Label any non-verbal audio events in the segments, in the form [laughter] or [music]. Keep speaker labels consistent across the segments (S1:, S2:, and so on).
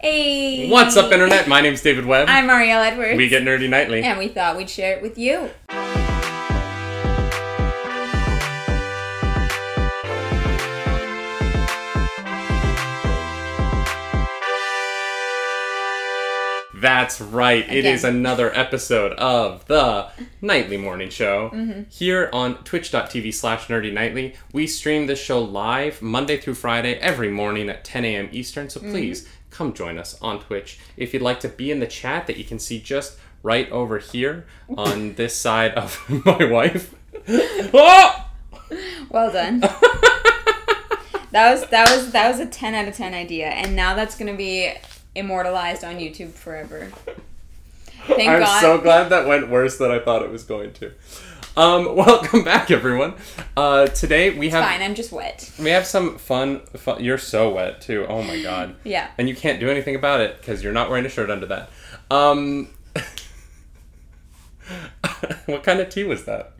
S1: Hey.
S2: What's up, Internet? My name's David Webb.
S1: I'm Ariel Edwards.
S2: we get nerdy nightly.
S1: And we thought we'd share it with you.
S2: That's right. It
S1: Again.
S2: is another episode of the Nightly Morning Show.
S1: Mm-hmm.
S2: Here on twitch.tv slash nerdy nightly. We stream this show live Monday through Friday every morning at 10 a.m. Eastern.
S1: Mm-hmm.
S2: So please come join us on Twitch. If you'd like to be in the chat that you can see just right over here on [laughs] this side of [laughs] my wife. [laughs] oh!
S1: Well done. that was that was that was a 10 out of 10 idea and now that's going to be immortalized on YouTube forever. Thank
S2: I'm
S1: God.
S2: so glad that went worse than I thought it was going to. Um, [laughs] welcome back, everyone. Uh, today we have
S1: Fine, I'm just wet.
S2: we have some fun, fun. You're so wet too. Oh my god. [laughs]
S1: Yeah.
S2: And you can't do anything about it because you're not wearing a shirt under that. Um, [laughs] what kind of tea was that?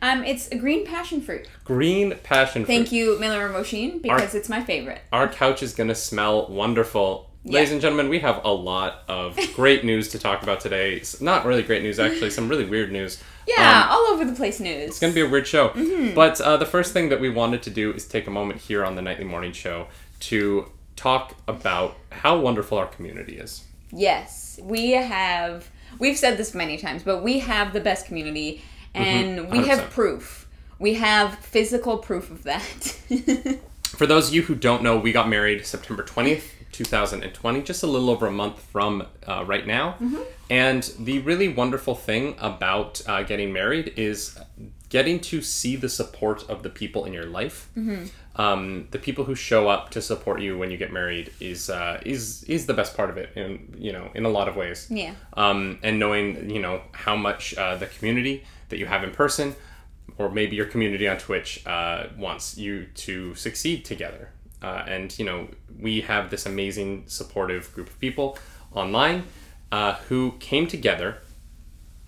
S1: Um it's a green passion fruit.
S2: Green passion fruit.
S1: Thank you Miller Machine because it's my favorite.
S2: Our couch is gonna smell wonderful. Ladies
S1: Yeah.
S2: and gentlemen, we have a lot of great news to talk about today. S- Not really great news, actually. Some really weird news.
S1: Yeah,
S2: Um,
S1: all over the place news.
S2: It's gonna be a weird show.
S1: Mm-hmm.
S2: But uh, the first thing that we wanted to do is take a moment here on the nightly morning show to talk about how wonderful our community is.
S1: Yes, we have. We've said this many times, but we have the best community, and we have proof. We have physical proof of that. [laughs]
S2: For those of you who don't know, we got married September 20th, 2020, just a little over a month from uh, right now. And the really wonderful thing about uh, getting married is getting to see the support of the people in your life. Um, the people who show up to support you when you get married is uh, is is the best part of it, in you know, in a lot of ways.
S1: yeah,
S2: um, and knowing you know how much uh, the community that you have in person or maybe your community on twitch uh, wants you to succeed together uh, and you know we have this amazing supportive group of people online uh, who came together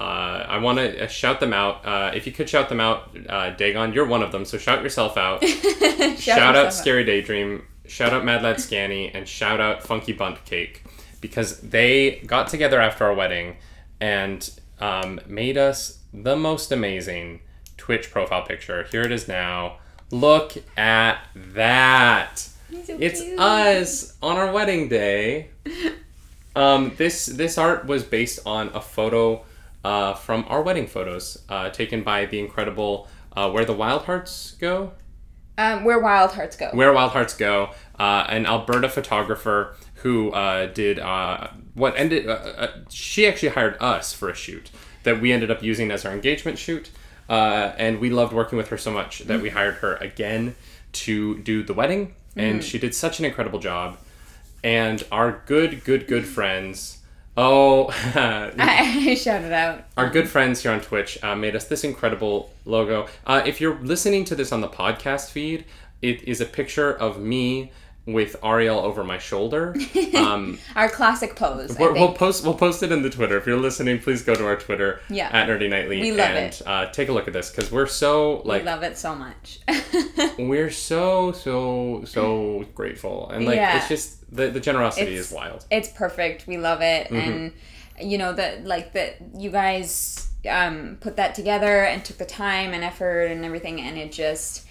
S2: uh, I want to uh, shout them out. Uh, if you could shout them out, uh, Dagon, you're one of them. So shout yourself out. [laughs] shout, out
S1: yourself
S2: Scary Daydream, shout out Mad Lad Scanny, and shout out Funky Bunt Cake because they got together after our wedding and um, made us the most amazing Twitch profile picture. Here it is now. Look at that.
S1: so
S2: It's
S1: cute.
S2: us on our wedding day. [laughs] Um, this this art was based on a photo uh, from our wedding photos uh, taken by the incredible uh, Where the Wild Hearts Go.
S1: Um, where wild hearts go.
S2: Where Wild Hearts Go, uh, an Alberta photographer who uh, did uh, what ended. Uh, uh, she actually hired us for a shoot that we ended up using as our engagement shoot, uh, and we loved working with her so much that we hired her again to do the wedding, and she did such an incredible job. And our good, good, good friends. Oh, [laughs]
S1: I shouted out.
S2: our good friends here on Twitch uh, made us this incredible logo. Uh, if you're listening to this on the podcast feed, it is a picture of me with Ariel over my shoulder. [laughs] Um,
S1: Our classic pose. I
S2: we're- we'll post we'll post it in the Twitter. If you're listening, please go to our Twitter
S1: Yeah.
S2: at Nerdy Nightly
S1: We love
S2: and
S1: it.
S2: Uh, take a look at this because we're so like.
S1: we love it so much. [laughs]
S2: we're so so so grateful and like
S1: Yeah.
S2: it's just the the generosity
S1: It's-
S2: is wild.
S1: it's perfect. We love it,
S2: Mm-hmm.
S1: and you know that like that you guys um, put that together and took the time and effort and everything, and it just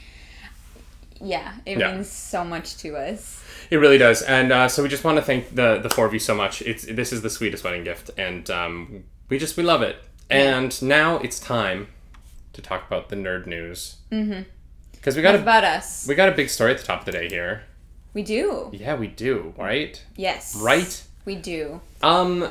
S1: yeah, it
S2: Yeah.
S1: means so much to us.
S2: It really does, and uh, so we just want to thank the the four of you so much. It's this is the sweetest wedding gift, and um, we just we love it. And now it's time to talk about the nerd news. Mm-hmm. Because we got
S1: What
S2: a
S1: about us?
S2: we got a big story at the top of the day here.
S1: We do.
S2: Yeah, we do, right?
S1: Yes.
S2: Right.
S1: We do.
S2: Um,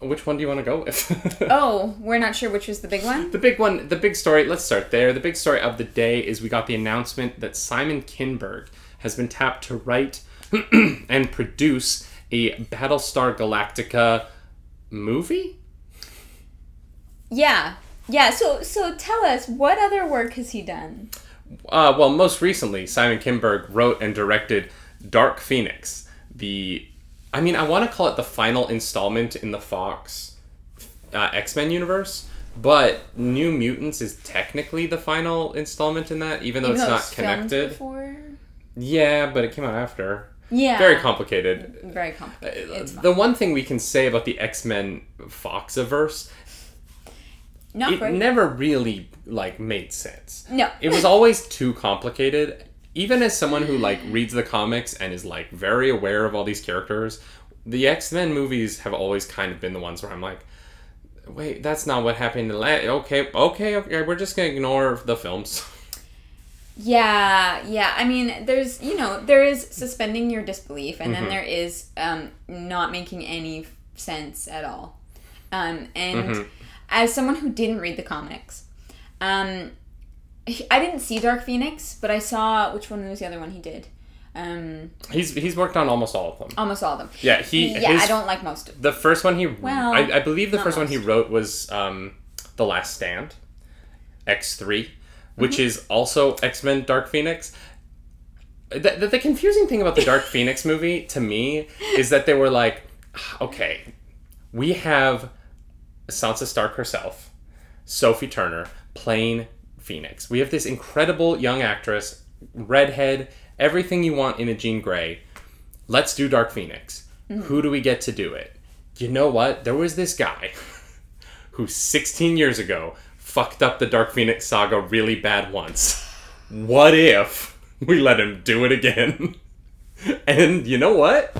S2: which one do you want to go with? [laughs]
S1: Oh, we're not sure which was the big one.
S2: The big one, the big story, let's start there. The big story of the day is we got the announcement that Simon Kinberg has been tapped to write [clears throat] and produce a Battlestar Galactica movie.
S1: Yeah. Yeah, so so tell us what other work has he done?
S2: Uh, well, most recently, Simon Kinberg wrote and directed Dark Phoenix, the I mean, I want to call it the final installment in the Fox uh, X Men universe, but New Mutants is technically the final installment in that, even though
S1: Even
S2: it's
S1: though
S2: not connected.
S1: Before?
S2: Yeah, but it came out after.
S1: Yeah.
S2: very complicated.
S1: Very complicated.
S2: The one thing we can say about the X Men Foxiverse,
S1: Not
S2: it
S1: very.
S2: never really like made sense.
S1: no.
S2: It was always too complicated. Even as someone who like reads the comics and is like very aware of all these characters, the X Men movies have always kind of been the ones where I'm like, wait, that's not what happened in the la- okay, okay, okay, we're just gonna ignore the films. [laughs]
S1: Yeah, yeah. I mean, there's you know there is suspending your disbelief, and
S2: Mm-hmm.
S1: then there is um, not making any sense at all. Um, and
S2: Mm-hmm.
S1: as someone who didn't read the comics, um, I didn't see Dark Phoenix, but I saw which one was the other one he did. Um,
S2: He's he's worked on almost all of them.
S1: almost all of them.
S2: Yeah, he
S1: yeah,
S2: his,
S1: I don't like most of them.
S2: the first one he
S1: Well,
S2: I, I believe the first one he wrote was um, the Last Stand, X three, which
S1: Mm-hmm.
S2: is also X Men Dark Phoenix. The, the, the confusing thing about the Dark [laughs] Phoenix movie to me is that they were like, okay, we have Sansa Stark herself, Sophie Turner playing Phoenix. We have this incredible young actress, redhead, everything you want in a Jean Grey. Let's do Dark Phoenix. Mm-hmm. Who do we get to do it? You know what? There was this guy [laughs] who 16 years ago fucked up the Dark Phoenix saga really bad once. What if we let him do it again? [laughs] and you know what?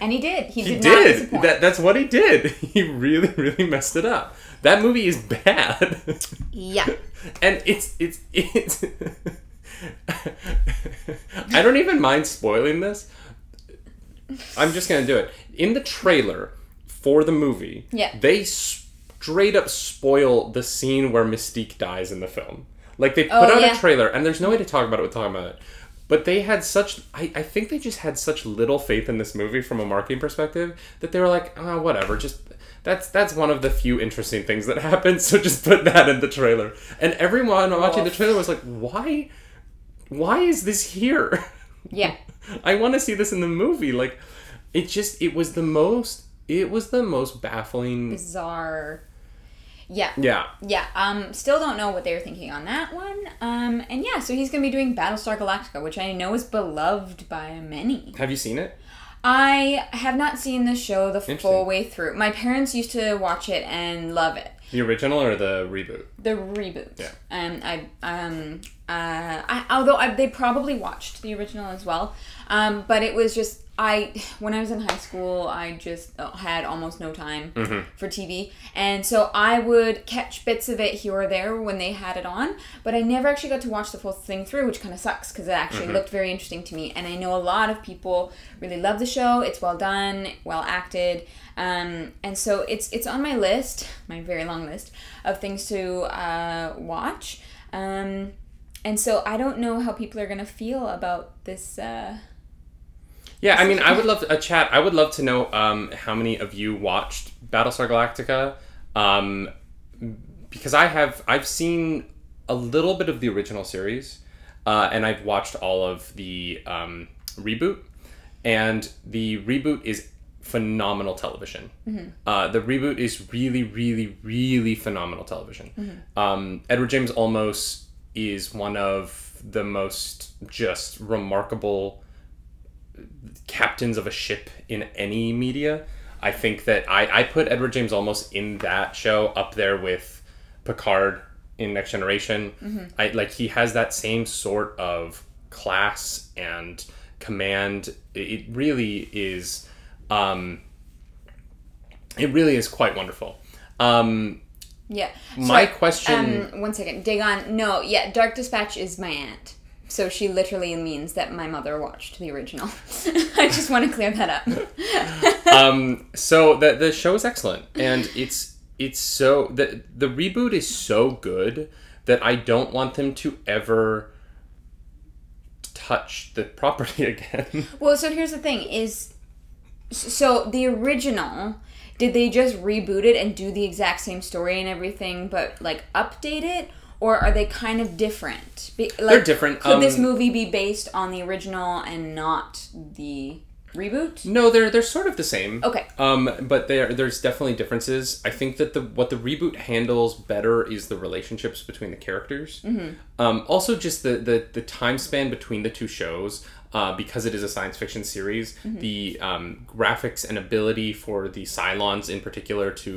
S1: And he did. He,
S2: He
S1: did,
S2: did. That, that's what he did. [laughs] He really, really messed it up. That movie is bad.
S1: yeah. [laughs]
S2: and it's it's it's [laughs] I don't even mind spoiling this. I'm just gonna do it. In the trailer for the movie,
S1: Yeah.
S2: they straight up spoil the scene where Mystique dies in the film. Like they put
S1: Oh,
S2: out
S1: yeah.
S2: a trailer, and there's no way to talk about it without talking about it. But they had such, I, I think they just had such little faith in this movie from a marketing perspective that they were like, oh, whatever, just that's that's one of the few interesting things that [laughs] happened. So just put that in the trailer. And everyone watching the trailer was like, why, why is this here? [laughs]
S1: Yeah.
S2: I want to see this in the movie. Like, it just it was the most it was the most baffling.
S1: Bizarre. Yeah.
S2: Yeah,
S1: Yeah, um, still don't know what they were thinking on that one. Um, and yeah, so he's gonna be doing Battlestar Galactica, which I know is beloved by many.
S2: have you seen it?
S1: I have not seen the show the full way through. My parents used to watch it and love it.
S2: The original or the reboot?
S1: The reboot.
S2: Yeah.
S1: Um, I um uh I although I, they probably watched the original as well. Um, but it was just I when I was in high school I just uh, had almost no time for TV, and so I would catch bits of it here or there when they had it on. But I never actually got to watch the full thing through, which kind of sucks because it actually looked very interesting to me. And I know a lot of people really love the show. It's well done, well acted. Um, and so it's it's on my list, my very long list of things to uh, watch. Um, and so I don't know how people are gonna feel about this. Uh,
S2: Yeah, I mean, I would love a chat. I would love to know um, how many of you watched Battlestar Galactica, um, because I have. I've seen a little bit of the original series, uh, and I've watched all of the um, reboot, and the reboot is phenomenal television. Uh, the reboot is really, really, really phenomenal television. Um, Edward James Olmos is one of the most just remarkable captains of a ship in any media. I think that I, I put Edward James Olmos in that show up there with Picard in Next Generation. I like he has that same sort of class and command. It- really is um it really is quite wonderful. Um
S1: yeah.
S2: My
S1: Sorry,
S2: question-
S1: Um, one second. Dagon. No. Yeah. Dark Dispatch is my aunt. So she literally means that my mother watched the original. [laughs] I just want to clear that up. [laughs]
S2: um, so the the show is excellent, and it's it's so the the reboot is so good that I don't want them to ever touch the property [laughs] again.
S1: Well, so here's the thing: is so the original. Did they just reboot it and do the exact same story and everything, but like update it, or are they kind of different? Be, like,
S2: different,
S1: Could this
S2: um,
S1: movie be based on the original and not the reboot?
S2: no, they're they're sort of the same.
S1: Okay.
S2: Um, but there there's definitely differences. I think that the what the reboot handles better is the relationships between the characters. Um, also, just the, the the time span between the two shows. uh, because it is a science fiction series,
S1: Mm-hmm.
S2: the um, graphics and ability for the Cylons in particular to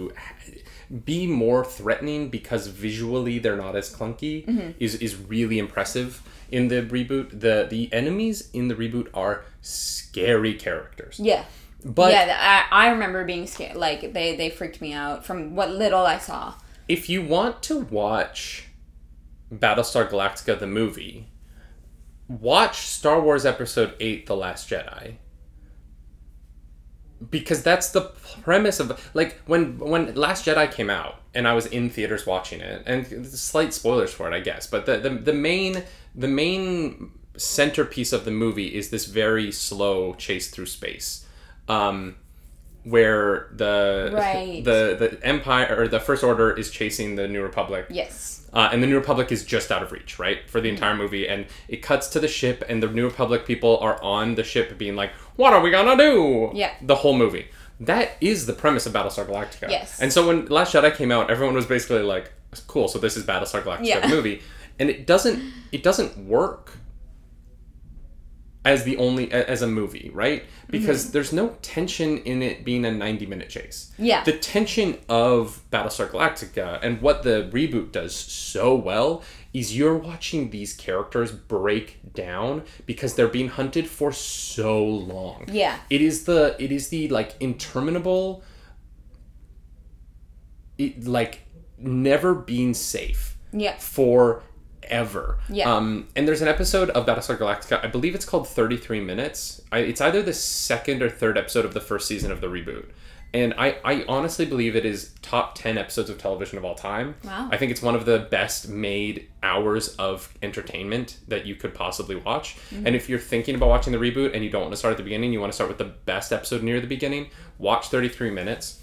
S2: be more threatening because visually they're not as clunky
S1: Mm-hmm.
S2: is, is really impressive in the reboot. The the enemies in the reboot are scary characters.
S1: Yeah.
S2: But
S1: yeah, I, I remember being scared. Like they they freaked me out from what little I saw.
S2: if you want to watch Battlestar Galactica the movie, watch Star Wars Episode 8 The Last Jedi. Because that's the premise of like when when Last Jedi came out and I was in theaters watching it and slight spoilers for it I guess but the the, the main the main centerpiece of the movie is this very slow chase through space um where the [laughs]
S1: Right.
S2: the the empire or the first order is chasing the new republic
S1: Yes.
S2: Uh, and the New Republic is just out of reach, right, for the entire movie. And it cuts to the ship, and the New Republic people are on the ship, being like, "What are we gonna do?"
S1: Yeah.
S2: The whole movie. That is the premise of Battlestar Galactica.
S1: Yes.
S2: And so when Last Jedi came out, everyone was basically like, "Cool, so this is Battlestar Galactica
S1: Yeah. [laughs]
S2: movie," and it doesn't it doesn't work as the only as a movie, right? Mm-hmm. Because there's no tension in it being a 90 minute chase.
S1: Yeah.
S2: The tension of Battlestar Galactica and what the reboot does so well is you're watching these characters break down because they're being hunted for so long.
S1: Yeah.
S2: It is the it is the like interminable it, like never being safe
S1: Yeah.
S2: Forever.
S1: Yeah.
S2: Um, and there's an episode of Battlestar Galactica. I believe it's called 33 Minutes. I, it's either the second or third episode of the first season of the reboot. And I, I honestly believe it is top 10 episodes of television of all time.
S1: Wow.
S2: I think it's one of the best made hours of entertainment that you could possibly watch.
S1: Mm-hmm.
S2: And if you're thinking about watching the reboot and you don't want to start at the beginning, you want to start with the best episode near the beginning, watch 33 Minutes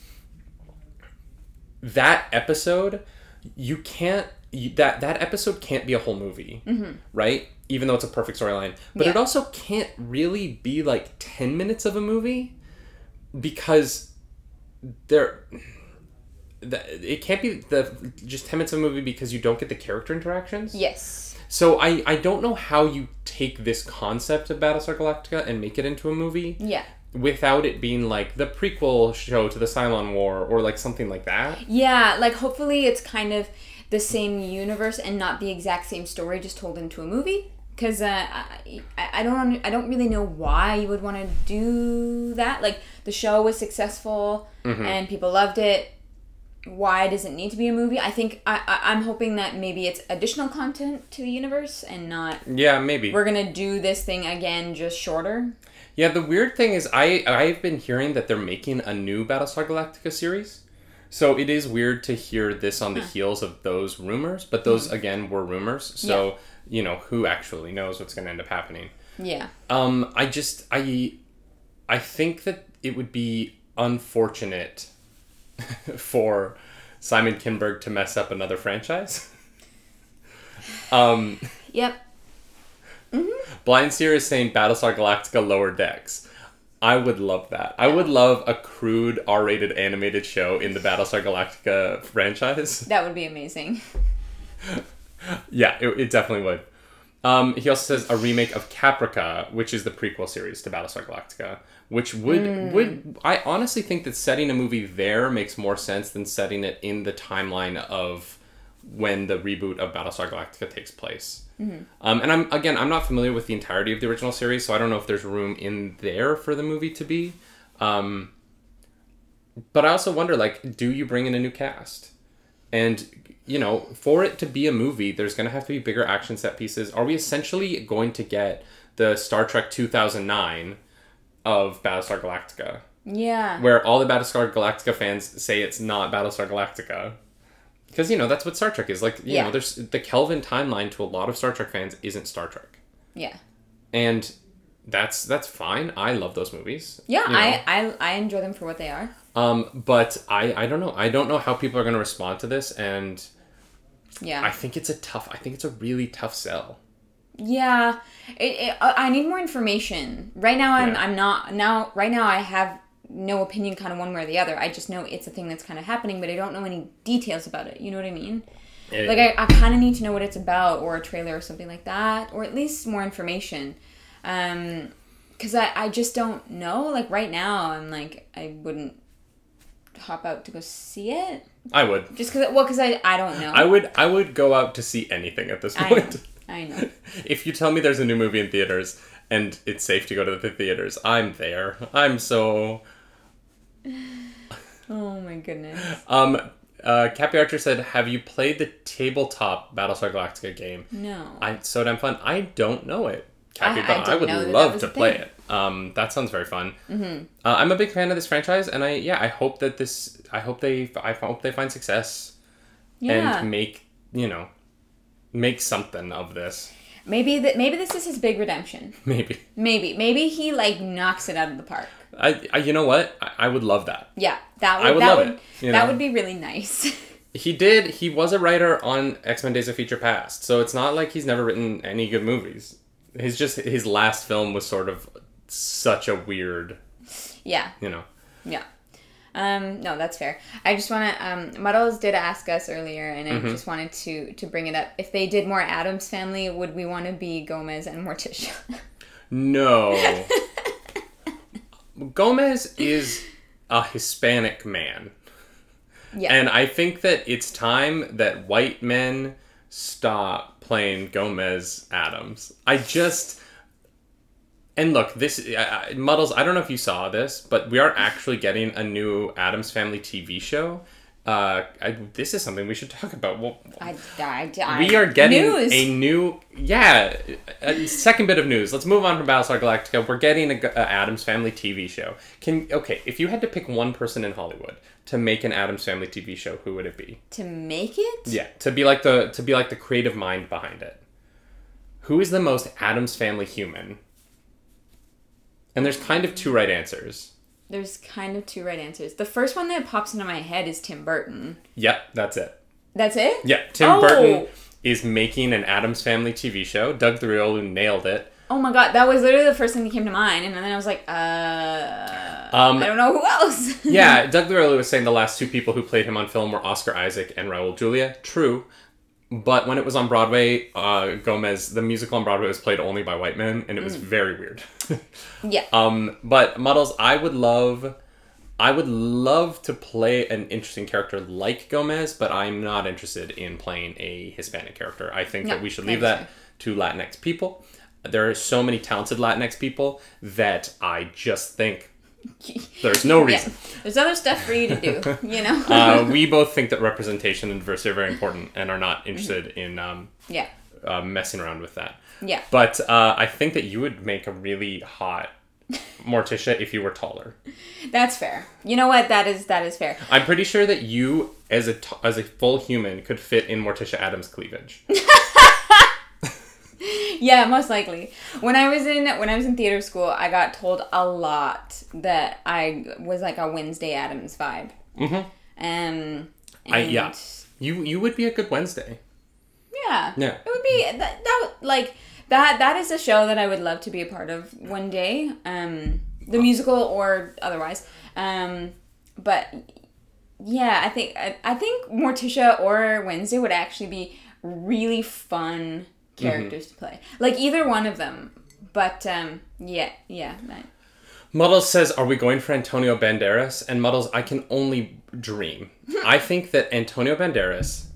S2: that episode you can't that that episode can't be a whole movie right even though it's a perfect storyline but it
S1: Mm-hmm.
S2: Also can't really be like 10 minutes of a movie because there that it can't be the just 10 minutes of a movie because you don't get the character interactions
S1: Yes.
S2: so i i don't know how you take this concept of battlestar galactica and make it into a movie
S1: Yeah.
S2: without it being like the prequel show to the Cylon War or like something like that.
S1: Yeah, like hopefully it's kind of the same universe and not the exact same story just told into a movie. Because uh, I, I don't I don't really know why you would want to do that. Like the show was successful and people loved it. Why does it need to be a movie? I think I, I I'm hoping that maybe it's additional content to the universe and not
S2: Yeah, maybe.
S1: we're gonna do this thing again just shorter.
S2: Yeah, the weird thing is I I've been hearing that they're making a new Battlestar Galactica series. So it is weird to hear this on the heels of those rumors, but those again were rumors. So, you know, who actually knows what's going to end up happening.
S1: Yeah.
S2: Um I just I I think that it would be unfortunate [laughs] for Simon Kinberg to mess up another franchise. [laughs] um
S1: Yep.
S2: Blind Seer is saying Battlestar Galactica Lower Decks. I would love that. I would love a crude R-rated animated show in the Battlestar Galactica franchise.
S1: That would be amazing. [laughs]
S2: yeah, it, it definitely would. Um, he also says a remake of Caprica, which is the prequel series to Battlestar Galactica, which would would I honestly think that setting a movie there makes more sense than setting it in the timeline of when the reboot of Battlestar Galactica takes place. Um, and I'm again, I'm not familiar with the entirety of the original series, so I don't know if there's room in there for the movie to be. Um, but I also wonder, like, do you bring in a new cast? And you know, for it to be a movie, there's going to have to be bigger action set pieces. Are we essentially going to get the Star Trek 2009 of Battlestar Galactica,
S1: Yeah.
S2: where all the Battlestar Galactica fans say it's not Battlestar Galactica? Because you know that's what Star Trek is like. You
S1: Yeah.
S2: know, there's the Kelvin timeline to a lot of Star Trek fans isn't Star Trek,
S1: Yeah.
S2: and that's that's fine. I love those movies.
S1: Yeah,
S2: you know.
S1: I, I I enjoy them for what they are.
S2: Um, but I I don't know. I don't know how people are going to respond to this, and
S1: Yeah.
S2: I think it's a tough. I think it's a really tough sell.
S1: Yeah, it, it, I I need more information. Right now, I'm,
S2: Yeah.
S1: I'm not now. Right now, I have no opinion, kind of one way or the other. I just know it's a thing that's kind of happening, but I don't know any details about it. You know what I mean? Like I, I kind of need to know what it's about, or a trailer, or something like that, or at least more information. Um, because I I just don't know. Like right now, I'm like I wouldn't hop out to go see it
S2: I would.
S1: just because well because I I don't know.
S2: I would. I would go out to see anything at this
S1: I know.
S2: point. [laughs]
S1: I know.
S2: if you tell me there's a new movie in theaters and it's safe to go to the theaters, I'm there. I'm so. [laughs]
S1: Oh my goodness.
S2: Um, uh, Cappy Archer said, "Have you played the tabletop Battlestar Galactica game?"
S1: No.
S2: I so damn fun. I don't know it, Cappy,
S1: I- I
S2: but I,
S1: didn't
S2: would
S1: know that that
S2: love to play
S1: thing.
S2: it. Um, that sounds very fun. Mm-hmm. Uh, I'm a big fan of this franchise, and I yeah, I hope that this. I hope they. I hope they find success
S1: yeah.
S2: and make you know, make something of this.
S1: Maybe that maybe this is his big redemption. [laughs]
S2: Maybe.
S1: Maybe maybe he like knocks it out of the park.
S2: I, I you know what? I, I would love that.
S1: Yeah, that would,
S2: I would
S1: that
S2: love
S1: would
S2: it,
S1: that
S2: know?
S1: would be really nice. [laughs]
S2: He did. He was a writer on X Men: Days of Future Past, so it's not like he's never written any good movies. His just his last film was sort of such a weird,
S1: yeah,
S2: you know.
S1: yeah. Um, no, that's fair. I just want to. Um, Muddles did ask us earlier, and
S2: Mm-hmm.
S1: I just wanted to to bring it up. If they did more Addams Family, would we want to be Gomez and Morticia?
S2: No. [laughs] Gomez is a Hispanic man.
S1: Yeah.
S2: And I think that it's time that white men stop playing Gomez Addams. I just. And look, this. Uh, Muddles, I don't know if you saw this, but we are actually getting a new Addams Family TV show. Uh, I, this is something we should [laughs] talk about. Well,
S1: I, I, I,
S2: we are getting
S1: news.
S2: a new yeah a second bit of news let's move on from battlestar galactica we're getting a, a addams family tv show can okay if you had to pick one person in hollywood to make an addams family tv show who would it be
S1: to make it.
S2: yeah to be like the to be like the creative mind behind it who is the most addams family human and there's kind of two right answers
S1: There's kind of two right answers. The first one that pops into my head is Tim Burton.
S2: yep that's it
S1: That's it.
S2: yeah tim
S1: Oh.
S2: burton is making an addams family tv show doug thriolu nailed it
S1: Oh my god, that was literally the first thing that came to mind, and then I was like, uh,
S2: Um,
S1: I don't know who else.
S2: yeah, [laughs] Doug Thurley was saying the last two people who played him on film were Oscar Isaac and Raul Julia. True. But when it was on Broadway, uh, Gomez, the musical on Broadway was played only by white men, and it was very weird. [laughs]
S1: yeah.
S2: um, but models, I would love, I would love to play an interesting character like Gomez, but I'm not interested in playing a Hispanic character. I think
S1: No,
S2: that we should leave that to Latinx people. There are so many talented Latinx people that I just think [laughs] there's no
S1: Yeah.
S2: reason.
S1: There's other stuff for you to do, you know? [laughs]
S2: uh, [laughs] we both think that representation and diversity are very important and are not interested in um,
S1: yeah.
S2: uh, messing around with that.
S1: Yeah.
S2: But uh, I think that you would make a really hot Morticia if you were taller.
S1: That's fair. You know what? That is that is fair.
S2: I'm pretty sure that you, as a t- as a full human, could fit in Morticia Addams' cleavage. [laughs]
S1: Yeah, most likely. When I was in when I was in theater school, I got told a lot that I was like a Wednesday Addams vibe.
S2: Mhm.
S1: Um, and
S2: I yeah, you you would be a good Wednesday.
S1: Yeah.
S2: Yeah.
S1: It would be that, that like that that is a show that I would love to be a part of one day. Um the musical or otherwise. Um but yeah, I think I, I think Morticia or Wednesday would actually be really fun characters to play. Like either one of them. But um yeah, yeah.
S2: Muddles says, "Are we going for Antonio Banderas?" And Muddles, I can only dream. I [laughs] think that Antonio Banderas,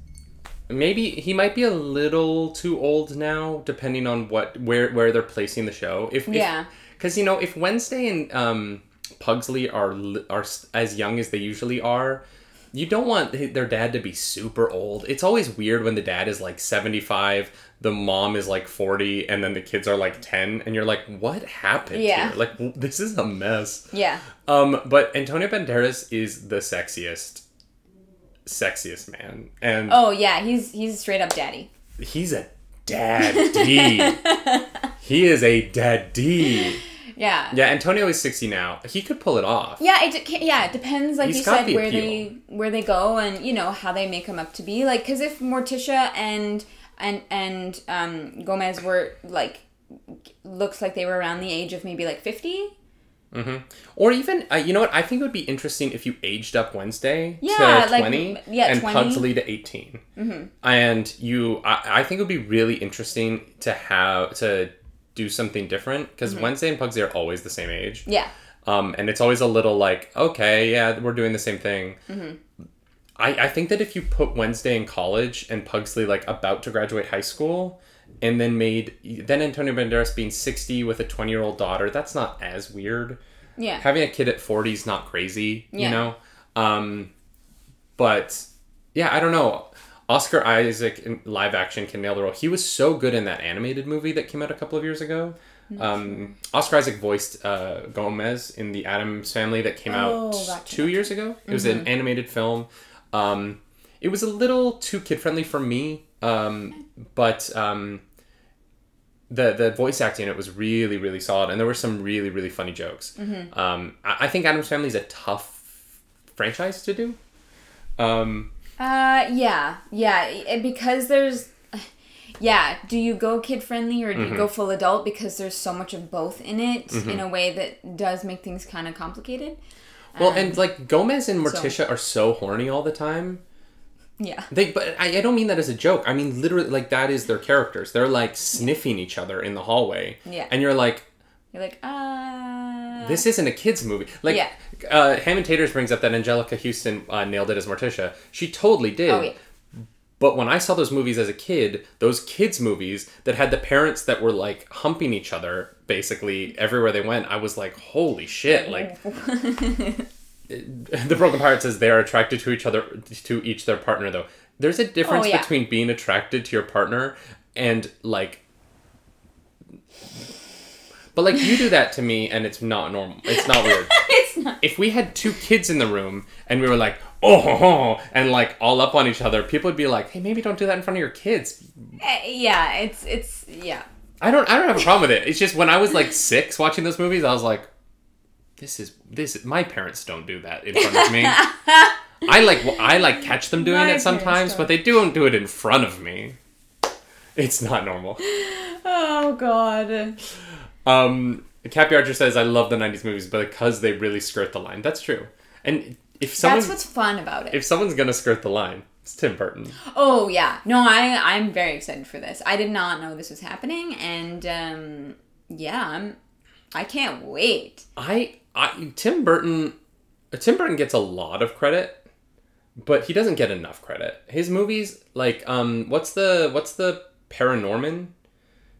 S2: maybe he might be a little too old now, depending on what where where they're placing the show. If
S1: Yeah.
S2: because you know if Wednesday and um, Pugsley are are as young as they usually are. You don't want their dad to be super old. It's always weird when the dad is like 75, the mom is like 40, and then the kids are like 10, and you're like, what happened
S1: Yeah.
S2: here? Like, this is a mess.
S1: yeah.
S2: Um, but Antonio Banderas is the sexiest, sexiest man, and
S1: Oh yeah, he's he's straight up daddy.
S2: he's a daddy. [laughs] he is a daddy.
S1: Yeah.
S2: Yeah, Antonio is sixty now. He could pull it off.
S1: Yeah, it de- yeah, it depends. Like
S2: He's
S1: you said,
S2: the
S1: where
S2: appeal.
S1: they where they go and you know how they make him up to be. Like, because if Morticia and and and um, Gomez were like looks like they were around the age of maybe like fifty.
S2: Or even, uh, you know what? I think it would be interesting if you aged up Wednesday
S1: Yeah,
S2: to
S1: like,
S2: 20
S1: yeah,
S2: and
S1: 20.
S2: Pugsley to 18. Mm-hmm. And you, I, I think it would be really interesting to have, to do something different because Wednesday and Pugsley are always the same age.
S1: Yeah.
S2: Um, and it's always a little like, okay, yeah, we're doing the same thing. I, I think that if you put Wednesday in college and Pugsley like about to graduate high school, and then made then Antonio Banderas being sixty with a twenty year old daughter, that's not as weird.
S1: Yeah.
S2: Having a kid at forty is not crazy, you know. Um, but yeah, I don't know. Oscar Isaac in live action can nail the role. He was so good in that animated movie that came out a couple of years ago. Um, Oscar Isaac voiced uh, Gomez in the Addams Family that came
S1: Oh,
S2: out
S1: gotcha,
S2: two years ago. It was an animated film. Um, it was a little too kid friendly for me, um, but um, the the voice acting in it was really really solid, and there were some really really funny jokes. Um, I, I think Addams Family is a tough franchise to do.
S1: Uh, yeah, yeah, it- because there's, yeah. Do you go kid friendly or do
S2: Mm-hmm.
S1: you go full adult? Because there's so much of both in it in a way that does make things kind of complicated.
S2: well,
S1: Um,
S2: and like Gomez and Morticia are so horny all the time.
S1: Yeah,
S2: They, but I, I don't mean that as a joke. I mean literally, like that is their characters. They're like sniffing each other in the hallway.
S1: Yeah.
S2: and you're like,
S1: you're like, uh,
S2: this isn't a kids movie. Like,
S1: Yeah.
S2: uh, Hammond Taters brings up that Anjelica Huston uh, nailed it as Morticia. She totally did.
S1: Oh yeah,
S2: But when I saw those movies as a kid, those kids movies that had the parents that were like humping each other basically everywhere they went, I was like, holy shit! Like, [laughs] the Broken Pirate says they are attracted to each other to each their partner though. There's a difference
S1: Oh, yeah.
S2: between being attracted to your partner and like. But like you do that to me and it's not normal. It's not weird. [laughs]
S1: it's not.
S2: if we had two kids in the room and we were like, oh, ho, ho," and like all up on each other, people would be like, hey, maybe don't do that in front of your kids.
S1: eh, Yeah, it's it's yeah.
S2: I don't, I don't have a problem with it. It's just when I was like six watching those movies, I was like, this is this. My parents don't do that in front of me. [laughs] I like I like catch them doing
S1: My
S2: it sometimes, but they don't do it in front of me. It's not normal.
S1: Oh god.
S2: Um, Cappy Archer says, "I love the '90s movies, but because they really skirt the line. That's true. And if someone
S1: That's what's fun about it.
S2: if someone's gonna skirt the line, it's Tim Burton.
S1: Oh yeah, no, I I'm very excited for this. I did not know this was happening, and um, yeah, I'm. I can't wait.
S2: I, I Tim Burton, Tim Burton gets a lot of credit, but he doesn't get enough credit. His movies, like, um, what's the what's the Paranorman?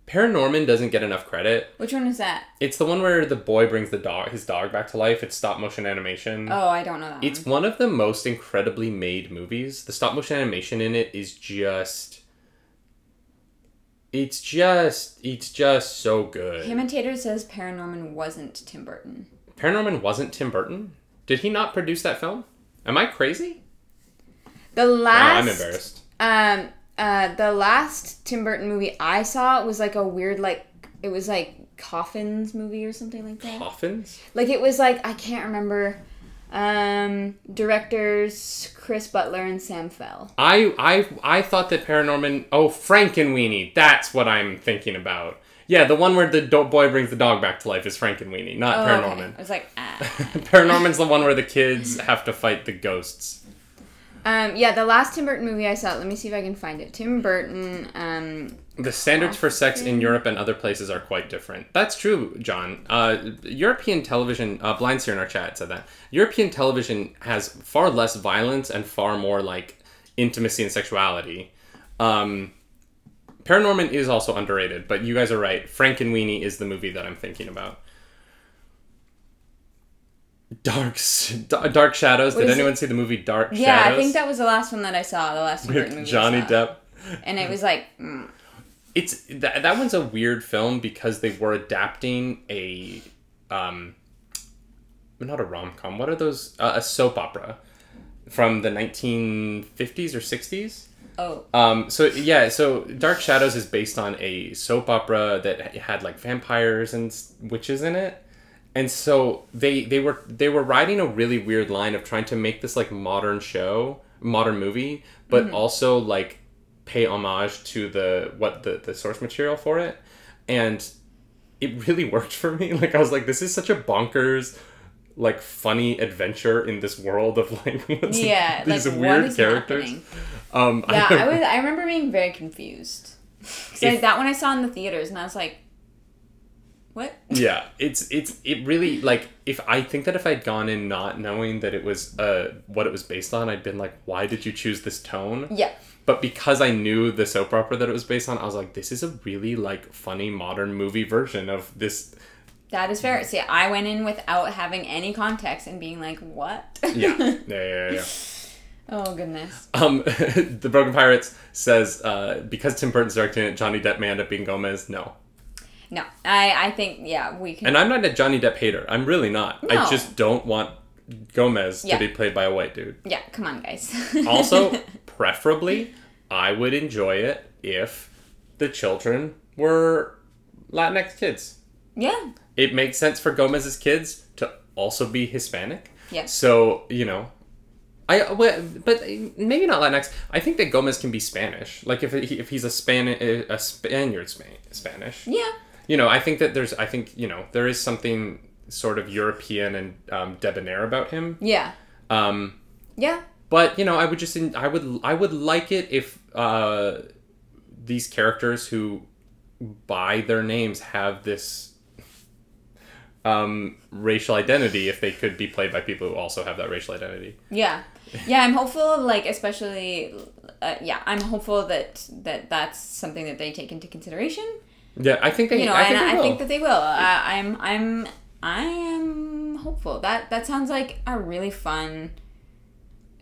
S2: Paranorman doesn't get enough credit.
S1: Which one is that?
S2: It's the one where the boy brings the dog, his dog, back to life. It's stop motion animation.
S1: Oh, I don't know that.
S2: It's
S1: one.
S2: one of the most incredibly made movies. The stop motion animation in it is just. It's just, it's just so good.
S1: Imitator says Paranorman wasn't Tim Burton.
S2: Paranorman wasn't Tim Burton? Did he not produce that film? Am I crazy?
S1: The
S2: Wow,
S1: last.
S2: I'm embarrassed.
S1: Um, uh, the last Tim Burton movie I saw was like a weird like it was like coffins movie or something like that.
S2: Coffins?
S1: Like it was like I can't remember. Um, directors Chris Butler and Sam Fell.
S2: I I I thought that Paranorman. Oh, Frankenweenie. That's what I'm thinking about. Yeah, the one where the do- boy brings the dog back to life is Frankenweenie, not
S1: Oh, okay.
S2: Paranorman.
S1: I was like, ah. [laughs]
S2: Paranorman's the one where the kids have to fight the ghosts.
S1: Um, yeah, the last Tim Burton movie I saw. Let me see if I can find it. Tim Burton. Um,
S2: The standards for sex in Europe and other places are quite different. That's true, John. Uh, European television, uh, Blind Seer in our chat said that. European television has far less violence and far more like intimacy and sexuality. Um, Paranorman is also underrated, but you guys are right. Frankenweenie is the movie that I'm thinking about. Dark, Dark Shadows.
S1: What
S2: Did
S1: is it?
S2: anyone see the movie Dark
S1: yeah,
S2: Shadows?
S1: I think that was the last one that I saw. The last Tim Burton
S2: with
S1: movie.
S2: Johnny. Depp.
S1: And it was like, mm,
S2: it's that, that one's a weird film because they were adapting a um not a rom-com what are those uh, a soap opera from the 1950s or 60s
S1: oh,
S2: um so yeah so dark shadows is based on a soap opera that had like vampires and witches in it and so they they were they were riding a really weird line of trying to make this like modern show modern movie but also like pay homage to the what the the source material for it and it really [laughs] worked for me like i was like this is such a bonkers like funny adventure in this world of [laughs] like
S1: yeah.
S2: these
S1: like,
S2: weird characters um
S1: Yeah, [laughs] I was. I remember being very confused. 'Cause I-
S2: If-
S1: that one I saw in the theaters, and I was like, what?
S2: yeah, it's it's it really like if I think that if I'd gone in not knowing that it was uh what it was based on, I'd been like, why did you choose this tone?
S1: Yeah.
S2: But because I knew the soap opera that it was based on, I was like, this is a really like funny modern movie version of this.
S1: That is fair. See, I went in without having any context and being like, what?
S2: Yeah, yeah, yeah, yeah. [laughs]
S1: oh, goodness.
S2: Um, [laughs] the Broken Pirates says uh, because Tim Burton's directing it, Johnny Depp may end up being Gomez. No,
S1: No, I, I think, yeah, we can.
S2: and I'm not a Johnny Depp hater. I'm really not.
S1: No.
S2: I just don't want Gomez
S1: Yeah.
S2: to be played by a white dude.
S1: yeah, come on, guys. [laughs]
S2: Also, preferably, I would enjoy it if the children were Latinx kids.
S1: yeah.
S2: It makes sense for Gomez's kids to also be Hispanic.
S1: Yeah.
S2: So you know, I but maybe not Latinx. I think that Gomez can be Spanish. Like if he, if he's a Span a Spaniard Spanish.
S1: Yeah.
S2: You know, I think that there's I think you know there is something sort of European and um, debonair about him.
S1: Yeah.
S2: Um,
S1: Yeah.
S2: but you know, I would just I would I would like it if uh, these characters who by their names have this um, racial identity if they could be played by people who also have that racial identity.
S1: Yeah. Yeah, I'm hopeful, like, especially, uh, yeah, I'm hopeful that, that that's something that they take into consideration.
S2: Yeah, I think they.
S1: You know,
S2: I think
S1: and
S2: they
S1: I
S2: will.
S1: think that they will. I, I'm, I'm, I am hopeful. That, that sounds like a really fun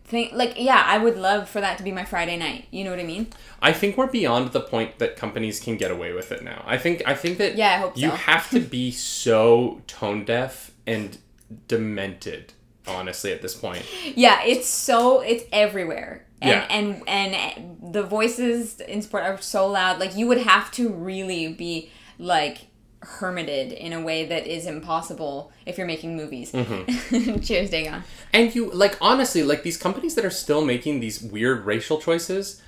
S1: thing. Like, yeah, I would love for that to be my Friday night. You know what I mean?
S2: I think we're beyond the point that companies can get away with it now. I think I think that
S1: Yeah, I hope
S2: you
S1: so.
S2: have to be so tone deaf and demented, honestly, at this point.
S1: Yeah, it's so it's everywhere. And,
S2: Yeah.
S1: and and the voices in sport are so loud. Like you would have to really be like hermited in a way that is impossible if you're making movies.
S2: Mm-hmm. [laughs]
S1: Cheers, Dagon.
S2: And you like honestly, like these companies that are still making these weird racial choices,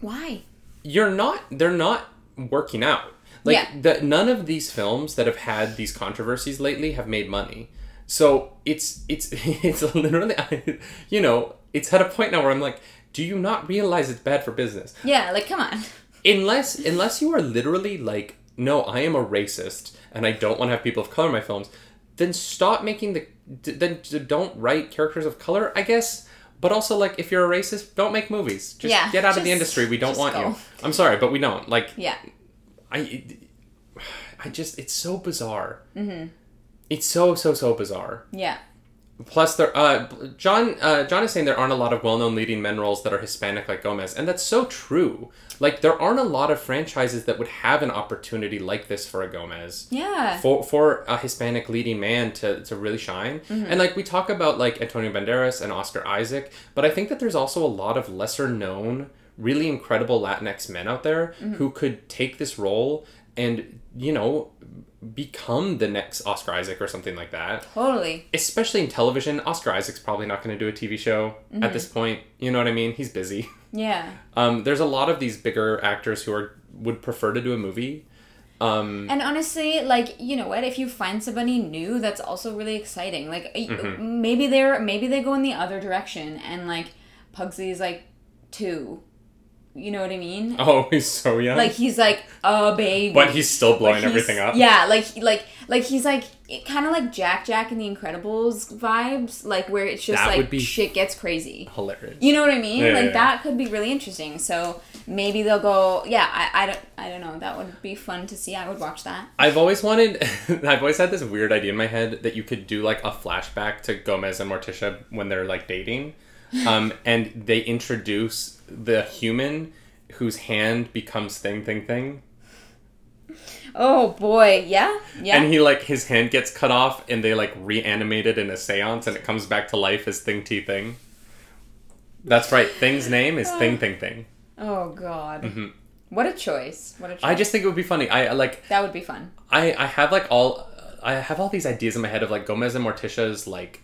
S1: Why?
S2: you're not they're not working out. Like
S1: Yeah.
S2: the, none of these films that have had these controversies lately have made money. So it's it's [laughs] it's literally you know, it's at a point now where I'm like, do you not realize it's bad for business?
S1: Yeah, like come on. [laughs]
S2: Unless unless you are literally like, no, I am a racist and I don't want to have people of color in my films, then stop making the then don't write characters of color, I guess. But also like if you're a racist, don't make movies. Just
S1: Yeah,
S2: get out of the industry. We don't
S1: just
S2: want you. I'm sorry, but we don't. Like
S1: Yeah.
S2: I I just it's so bizarre. Mm-hmm. It's so so so bizarre.
S1: Yeah.
S2: Plus, there, uh, John, uh, John is saying there aren't a lot of well-known leading men roles that are Hispanic like Gomez, and that's so true. Like, there aren't a lot of franchises that would have an opportunity like this for a Gomez,
S1: Yeah.
S2: for for a Hispanic leading man to to really shine. And like we talk about like Antonio Banderas and Oscar Isaac, but I think that there's also a lot of lesser known, really incredible Latinx men out there who could take this role and you know become the next Oscar Isaac or something like that
S1: Totally.
S2: especially in television, Oscar Isaac's probably not going to do a TV show at this point. You know what I mean? He's busy.
S1: Yeah.
S2: Um, there's a lot of these bigger actors who are would prefer to do a movie. Um,
S1: And honestly, like you know what, if you find somebody new, that's also really exciting. Like
S2: Mm-hmm.
S1: maybe they're maybe they go in the other direction, and like Pugsley's like two. You know what I mean? [laughs]
S2: oh, he's so young.
S1: Like he's like a baby.
S2: but he's still blowing
S1: he's-
S2: everything up.
S1: Yeah, like like like he's like kind of like Jack Jack in the Incredibles vibes, like where it's just
S2: That
S1: like shit gets crazy.
S2: Hilarious.
S1: You know what I mean?
S2: Yeah,
S1: like
S2: yeah, yeah.
S1: that could be really interesting. So maybe they'll go. Yeah, I, I don't I don't know. That would be fun to see. I would watch that.
S2: I've always wanted, [laughs] I've always had this weird idea in my head that you could do like a flashback to Gomez and Morticia when they're like dating, [laughs] um, and they introduce the human whose hand becomes thing thing thing.
S1: Oh boy, yeah, yeah.
S2: And he like his hand gets cut off and they like reanimate it in a seance and it comes back to life as Thing T Thing. That's right. Thing's name is Thing Thing Thing.
S1: oh god, what a choice! What a choice!
S2: Mm-hmm. I just think it would be funny. I I, like
S1: that would be fun.
S2: I I have like all I have all these ideas in my head of like Gomez and Morticia's like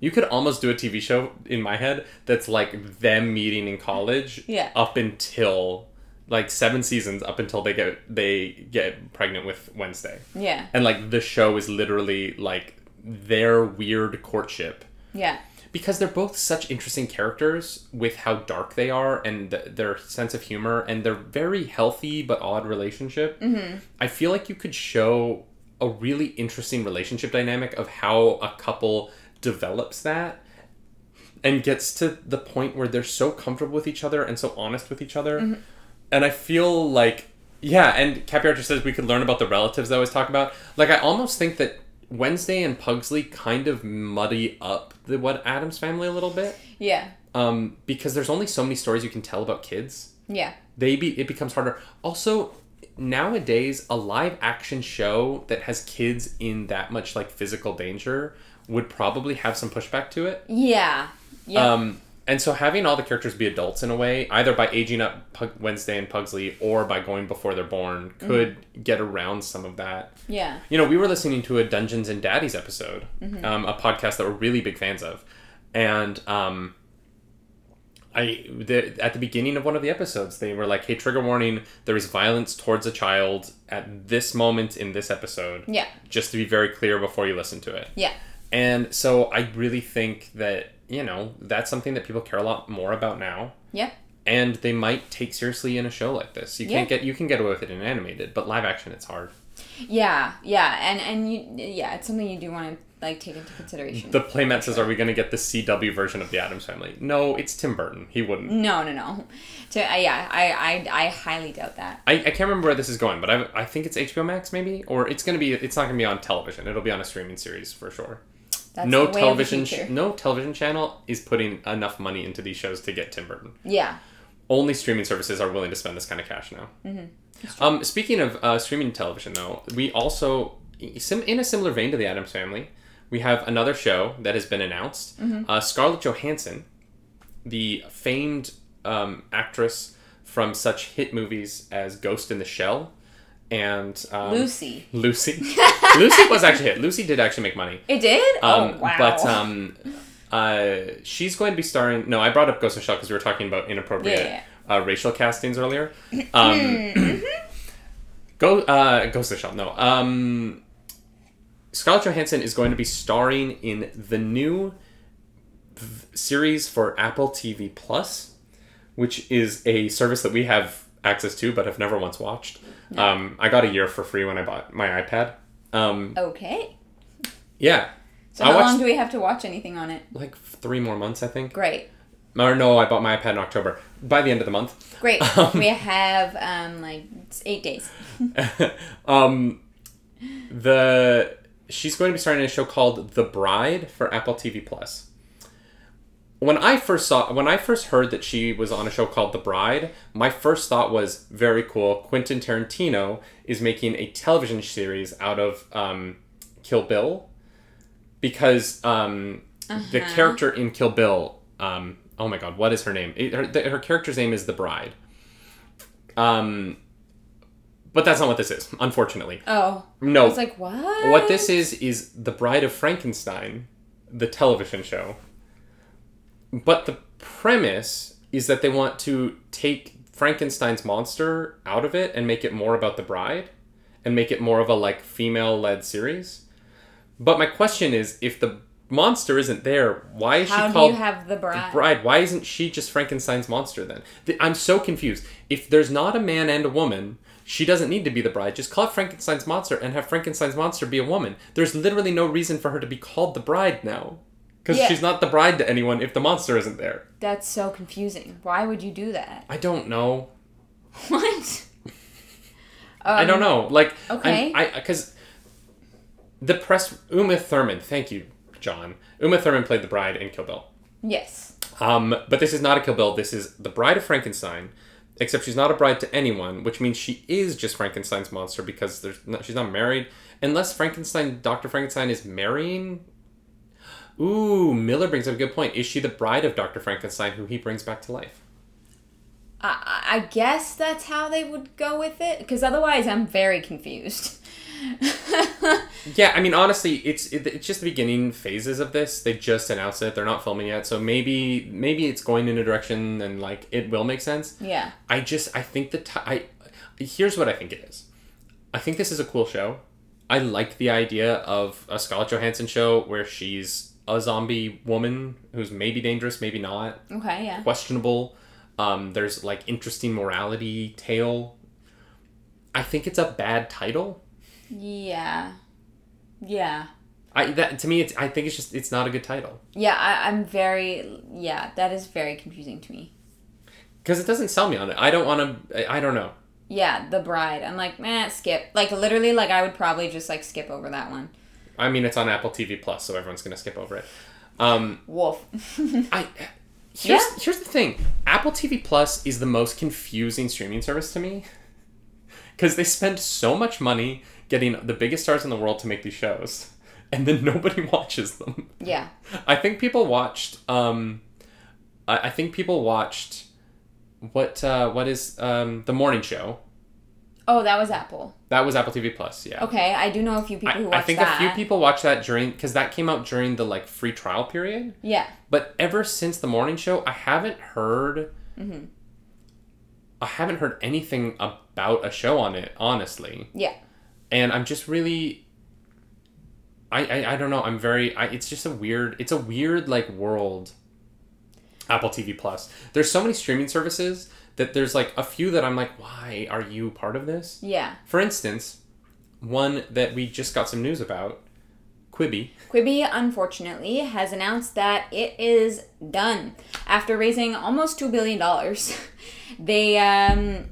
S2: you could almost do a TV show in my head that's like them meeting in college
S1: Yeah.
S2: up until like seven seasons up until they get they get pregnant with Wednesday.
S1: Yeah,
S2: And like the show is literally like their weird courtship
S1: yeah,
S2: because they're both such interesting characters with how dark they are and th- their sense of humor and their very healthy but odd relationship. Mm-hmm. I feel like you could show a really interesting relationship dynamic of how a couple develops that and gets to the point where they're so comfortable with each other and so honest with each other.
S1: Mm-hmm.
S2: And I feel like yeah, and Cappy Archer says we could learn about the relatives that I always talk about. Like I almost think that Wednesday and Pugsley kind of muddy up the what Addams family a little bit.
S1: Yeah.
S2: Um, because there's only so many stories you can tell about kids.
S1: Yeah.
S2: They be it becomes harder. Also, nowadays a live action show that has kids in that much like physical danger would probably have some pushback to it.
S1: Yeah. Yeah.
S2: Um, and so having all the characters be adults in a way, either by aging up Pug- Wednesday and Pugsley or by going before they're born, could get around some of that.
S1: yeah.
S2: You know, we were listening to a Dungeons and Daddies episode, um, a podcast that we're really big fans of, and um, I the, at the beginning of one of the episodes, they were like, "Hey, trigger warning: there is violence towards a child at this moment in this episode."
S1: Yeah.
S2: Just to be very clear before you listen to it.
S1: Yeah.
S2: And so I really think that, you know, that's something that people care a lot more about now.
S1: Yeah.
S2: And they might take seriously in a show like this. You
S1: Yeah.
S2: can't get you can get away with it in animated, but live action it's hard.
S1: Yeah. Yeah. And and you yeah, it's something you do want to like take into consideration.
S2: The playmat says, Are we gonna get the CW version of the Addams family? No, it's Tim Burton. He wouldn't.
S1: no, no, no. To uh, yeah, I, I I highly doubt that.
S2: I, I can't remember where this is going, but I, I think it's HBO Max maybe? Or it's gonna be it's not gonna be on television. It'll be on a streaming series for sure.
S1: That's
S2: no television no television channel is putting enough money into these shows to get Tim Burton.
S1: Yeah.
S2: only streaming services are willing to spend this kind of cash now.
S1: Mm-hmm.
S2: Um, speaking of uh, streaming television, though, we also, in a similar vein to the Addams Family, we have another show that has been announced.
S1: Mm-hmm.
S2: Uh, Scarlett Johansson, the famed um, actress from such hit movies as Ghost in the Shell and um,
S1: Lucy.
S2: Lucy. [laughs] Lucy was actually hit. Lucy did actually make money.
S1: It did?
S2: Um,
S1: oh wow.
S2: But um, uh, she's going to be starring. No, I brought up Ghost the Shell because we were talking about inappropriate
S1: Yeah,
S2: Uh, racial castings earlier. [clears throat] Um, [clears throat] go uh, Ghost the Shell. No. Um, Scarlett Johansson is going to be starring in the new v- series for Apple TV Plus, which is a service that we have access to but have never once watched. Um, I got a year for free when I bought my iPad. Um,
S1: okay.
S2: yeah,
S1: So
S2: I
S1: how
S2: watched-
S1: long do we have to watch anything on it?
S2: like three more months, I think.
S1: Great.
S2: Or no, I bought my iPad in October. By the end of the month.
S1: Great. [laughs]
S2: Um,
S1: we have um like eight days. [laughs]
S2: um, the she's going to be starting a show called The Bride for Apple TV Plus. When I first saw, when I first heard that she was on a show called The Bride, my first thought was very cool. Quentin Tarantino is making a television series out of um, Kill Bill because um, the
S1: Uh-huh.
S2: character in Kill Bill, um, oh my god, what is her name? It- her, the, her character's name is The Bride. Um, but that's not what this is, unfortunately.
S1: Oh.
S2: No.
S1: I was like, what?
S2: What this is is The Bride of Frankenstein, the television show. But the premise is that they want to take Frankenstein's monster out of it and make it more about the bride and make it more of a like female-led series. But my question is if the monster isn't there, why is
S1: How
S2: she
S1: do
S2: called
S1: you have the bride?
S2: bride? Why isn't she just Frankenstein's monster then? I'm so confused. If there's not a man and a woman, she doesn't need to be the bride. Just call it Frankenstein's monster and have Frankenstein's monster be a woman. There's literally no reason for her to be called the bride now. Because
S1: Yeah.
S2: she's not the bride to anyone if the monster isn't there.
S1: That's so confusing. Why would you do that?
S2: I don't know. [laughs]
S1: What?
S2: I don't know. Like,
S1: Um, okay.
S2: I'm, I because the press Uma Thurman. Thank you, John. Uma Thurman played the bride in Kill Bill.
S1: Yes.
S2: Um, but this is not a Kill Bill. This is the Bride of Frankenstein, except she's not a bride to anyone, which means she is just Frankenstein's monster because there's she's not married, unless Frankenstein, Doctor Frankenstein, is marrying. Ooh, Miller brings up a good point. Is she the bride of Doctor Frankenstein, who he brings back to life?
S1: I, I guess that's how they would go with it. Because otherwise, I'm very confused. [laughs]
S2: Yeah, I mean, honestly, it's it, it's just the beginning phases of this. They just announced it; they're not filming yet, so maybe maybe it's going in a direction and like it will make sense.
S1: yeah.
S2: I just I think the ti I here's what I think it is. I think this is a cool show. I like the idea of a Scarlett Johansson show where she's a zombie woman who's maybe dangerous, maybe not,
S1: Okay. Yeah.
S2: questionable. Um, there's like interesting morality tale. I think it's a bad title.
S1: Yeah. Yeah.
S2: I that to me, it's I think it's just it's not a good title
S1: Yeah, I, I'm very. Yeah, that is very confusing to me.
S2: because it doesn't sell me on it. I don't want to. I, I don't know.
S1: Yeah, The Bride. I'm like, man, skip. Like, literally, like, I would probably just, like, skip over that one.
S2: I mean, it's on Apple TV Plus, so everyone's gonna skip over it. Um,
S1: Wolf. [laughs]
S2: I here's here's the thing. Apple TV Plus is the most confusing streaming service to me because they spend so much money getting the biggest stars in the world to make these shows, and then [laughs] nobody watches them.
S1: yeah.
S2: I think people watched. Um, I, I think people watched what uh, what is um, the morning show.
S1: Oh, that was Apple.
S2: That was Apple TV Plus. Yeah.
S1: Okay, I do know a few people who
S2: I, I think
S1: that.
S2: a few people watched that during because that came out during the like free trial period.
S1: Yeah.
S2: But ever since the morning show, I haven't heard.
S1: Mm-hmm.
S2: I haven't heard anything about a show on it, honestly,
S1: Yeah.
S2: and I'm just really. I, I, I don't know. I'm very. I, it's just a weird. It's a weird like world. Apple TV Plus. There's so many streaming services that there's like a few that I'm like, why are you part of this?
S1: Yeah.
S2: For instance, one that we just got some news about, Quibi.
S1: Quibi, unfortunately, has announced that it is done. After raising almost $2 billion, [laughs] they, um,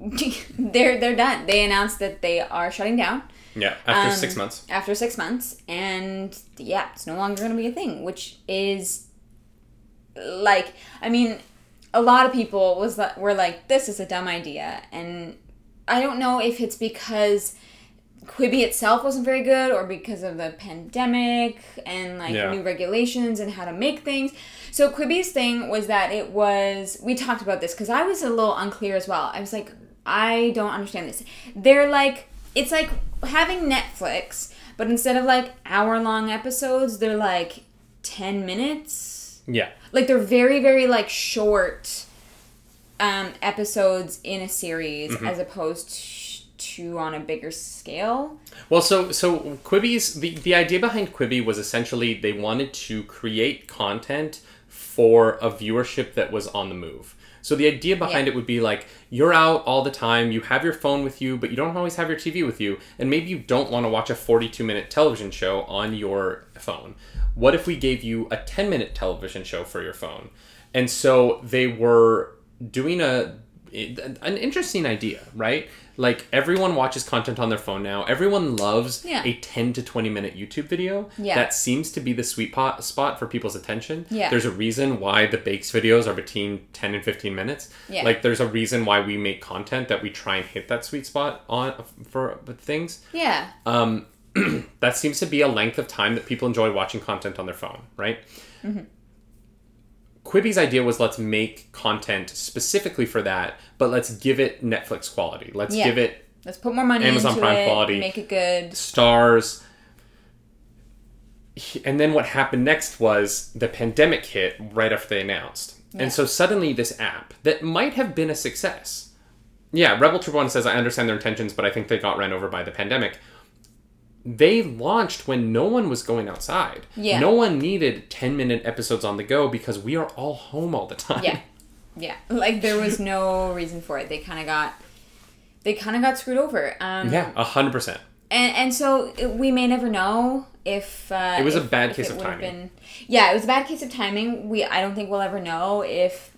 S1: [laughs] they're, they're done. They announced that they are shutting down.
S2: Yeah, after
S1: Um,
S2: six months.
S1: after six months and yeah it's no longer going to be a thing which is like i mean a lot of people was were like this is a dumb idea. And i don't know if it's because quibi itself wasn't very good or because of the pandemic and like
S2: Yeah.
S1: new regulations and how to make things. So quibi's thing was that it was we talked about this because i was a little unclear as well. I was like i don't understand this. They're like it's like having netflix but instead of like hour long episodes they're like 10 minutes
S2: Yeah.
S1: like they're very very like short um episodes in a series
S2: Mm-hmm.
S1: as opposed to on a bigger scale
S2: Well, so so Quibi's the the idea behind Quibi was essentially they wanted to create content for a viewership that was on the move. So the idea behind
S1: Yeah.
S2: it would be like you're out all the time, you have your phone with you, but you don't always have your TV with you, and maybe you don't want to watch a 42 minute television show on your phone. What if we gave you a 10 minute television show for your phone? And so they were doing a an interesting idea, right? Like everyone watches content on their phone now. Everyone loves
S1: Yeah.
S2: a 10 to 20 minute YouTube video.
S1: Yeah.
S2: That seems to be the sweet pot spot for people's attention.
S1: Yeah.
S2: There's a reason why the bakes videos are between 10 and 15 minutes.
S1: Yeah.
S2: Like there's a reason why we make content that we try and hit that sweet spot on for things.
S1: yeah
S2: Um, [clears throat] that seems to be a length of time that people enjoy watching content on their phone, right?
S1: Mm-hmm.
S2: Quibi's idea was let's make content specifically for that, but let's give it Netflix quality. Let's
S1: Yeah.
S2: give it
S1: let's put more money
S2: Amazon
S1: into
S2: Prime
S1: it
S2: quality.
S1: make it good
S2: stars. And then what happened next was the pandemic hit right after they announced.
S1: Yeah.
S2: And so suddenly this app that might have been a success. Yeah, Rebel Troop 1 says I understand their intentions, but I think they got ran over by the pandemic. They launched when no one was going outside.
S1: Yeah.
S2: No one needed 10 minute episodes on the go because we are all home all the time.
S1: yeah yeah like there was no reason for it they kind of got they kind of got screwed over um
S2: Yeah, 100%.
S1: and and so it- we may never know if uh,
S2: It was a bad case of timing.
S1: Been, yeah, it was a bad case of timing. We I don't think we'll ever know if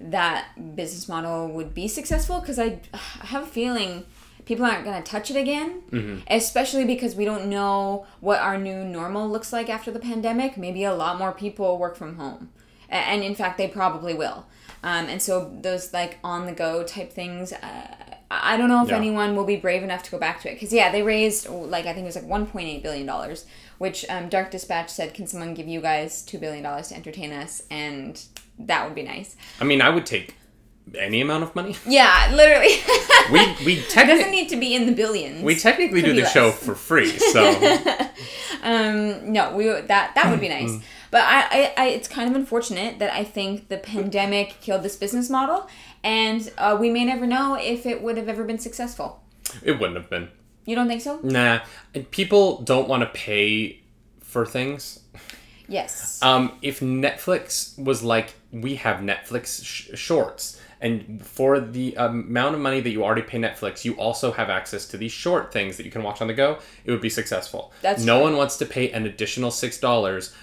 S1: that business model would be successful because I, I have a feeling people aren't going to touch it again,
S2: Mm-hmm.
S1: especially because we don't know what our new normal looks like after the pandemic. Maybe a lot more people work from home, and in fact, they probably will. Um, and so those like on the go type things. Uh, I don't know if
S2: Yeah.
S1: anyone will be brave enough to go back to it because yeah, they raised like I think it was like 1.8 billion dollars, which um, Dark Dispatch said, "Can someone give you guys two billion dollars to entertain us?" And that would be nice.
S2: I mean, I would take any amount of money. [laughs]
S1: Yeah, literally. [laughs]
S2: We we
S1: it doesn't
S2: technically
S1: need to be in the billions.
S2: we technically
S1: Could
S2: do the show for free, so [laughs]
S1: um, no, we that that would be nice.
S2: Mm-hmm.
S1: But I, I, I, it's kind of unfortunate that I think the pandemic killed this business model, and uh, we may never know if it would have ever been successful.
S2: it wouldn't have been.
S1: You don't think so?
S2: Nah, and people don't want to pay for things.
S1: Yes.
S2: Um, if Netflix was like, we have Netflix sh- shorts, And for the amount of money that you already pay Netflix, you also have access to these short things that you can watch on the go. It would be successful.
S1: That's
S2: no
S1: true.
S2: one wants to pay an additional six dollars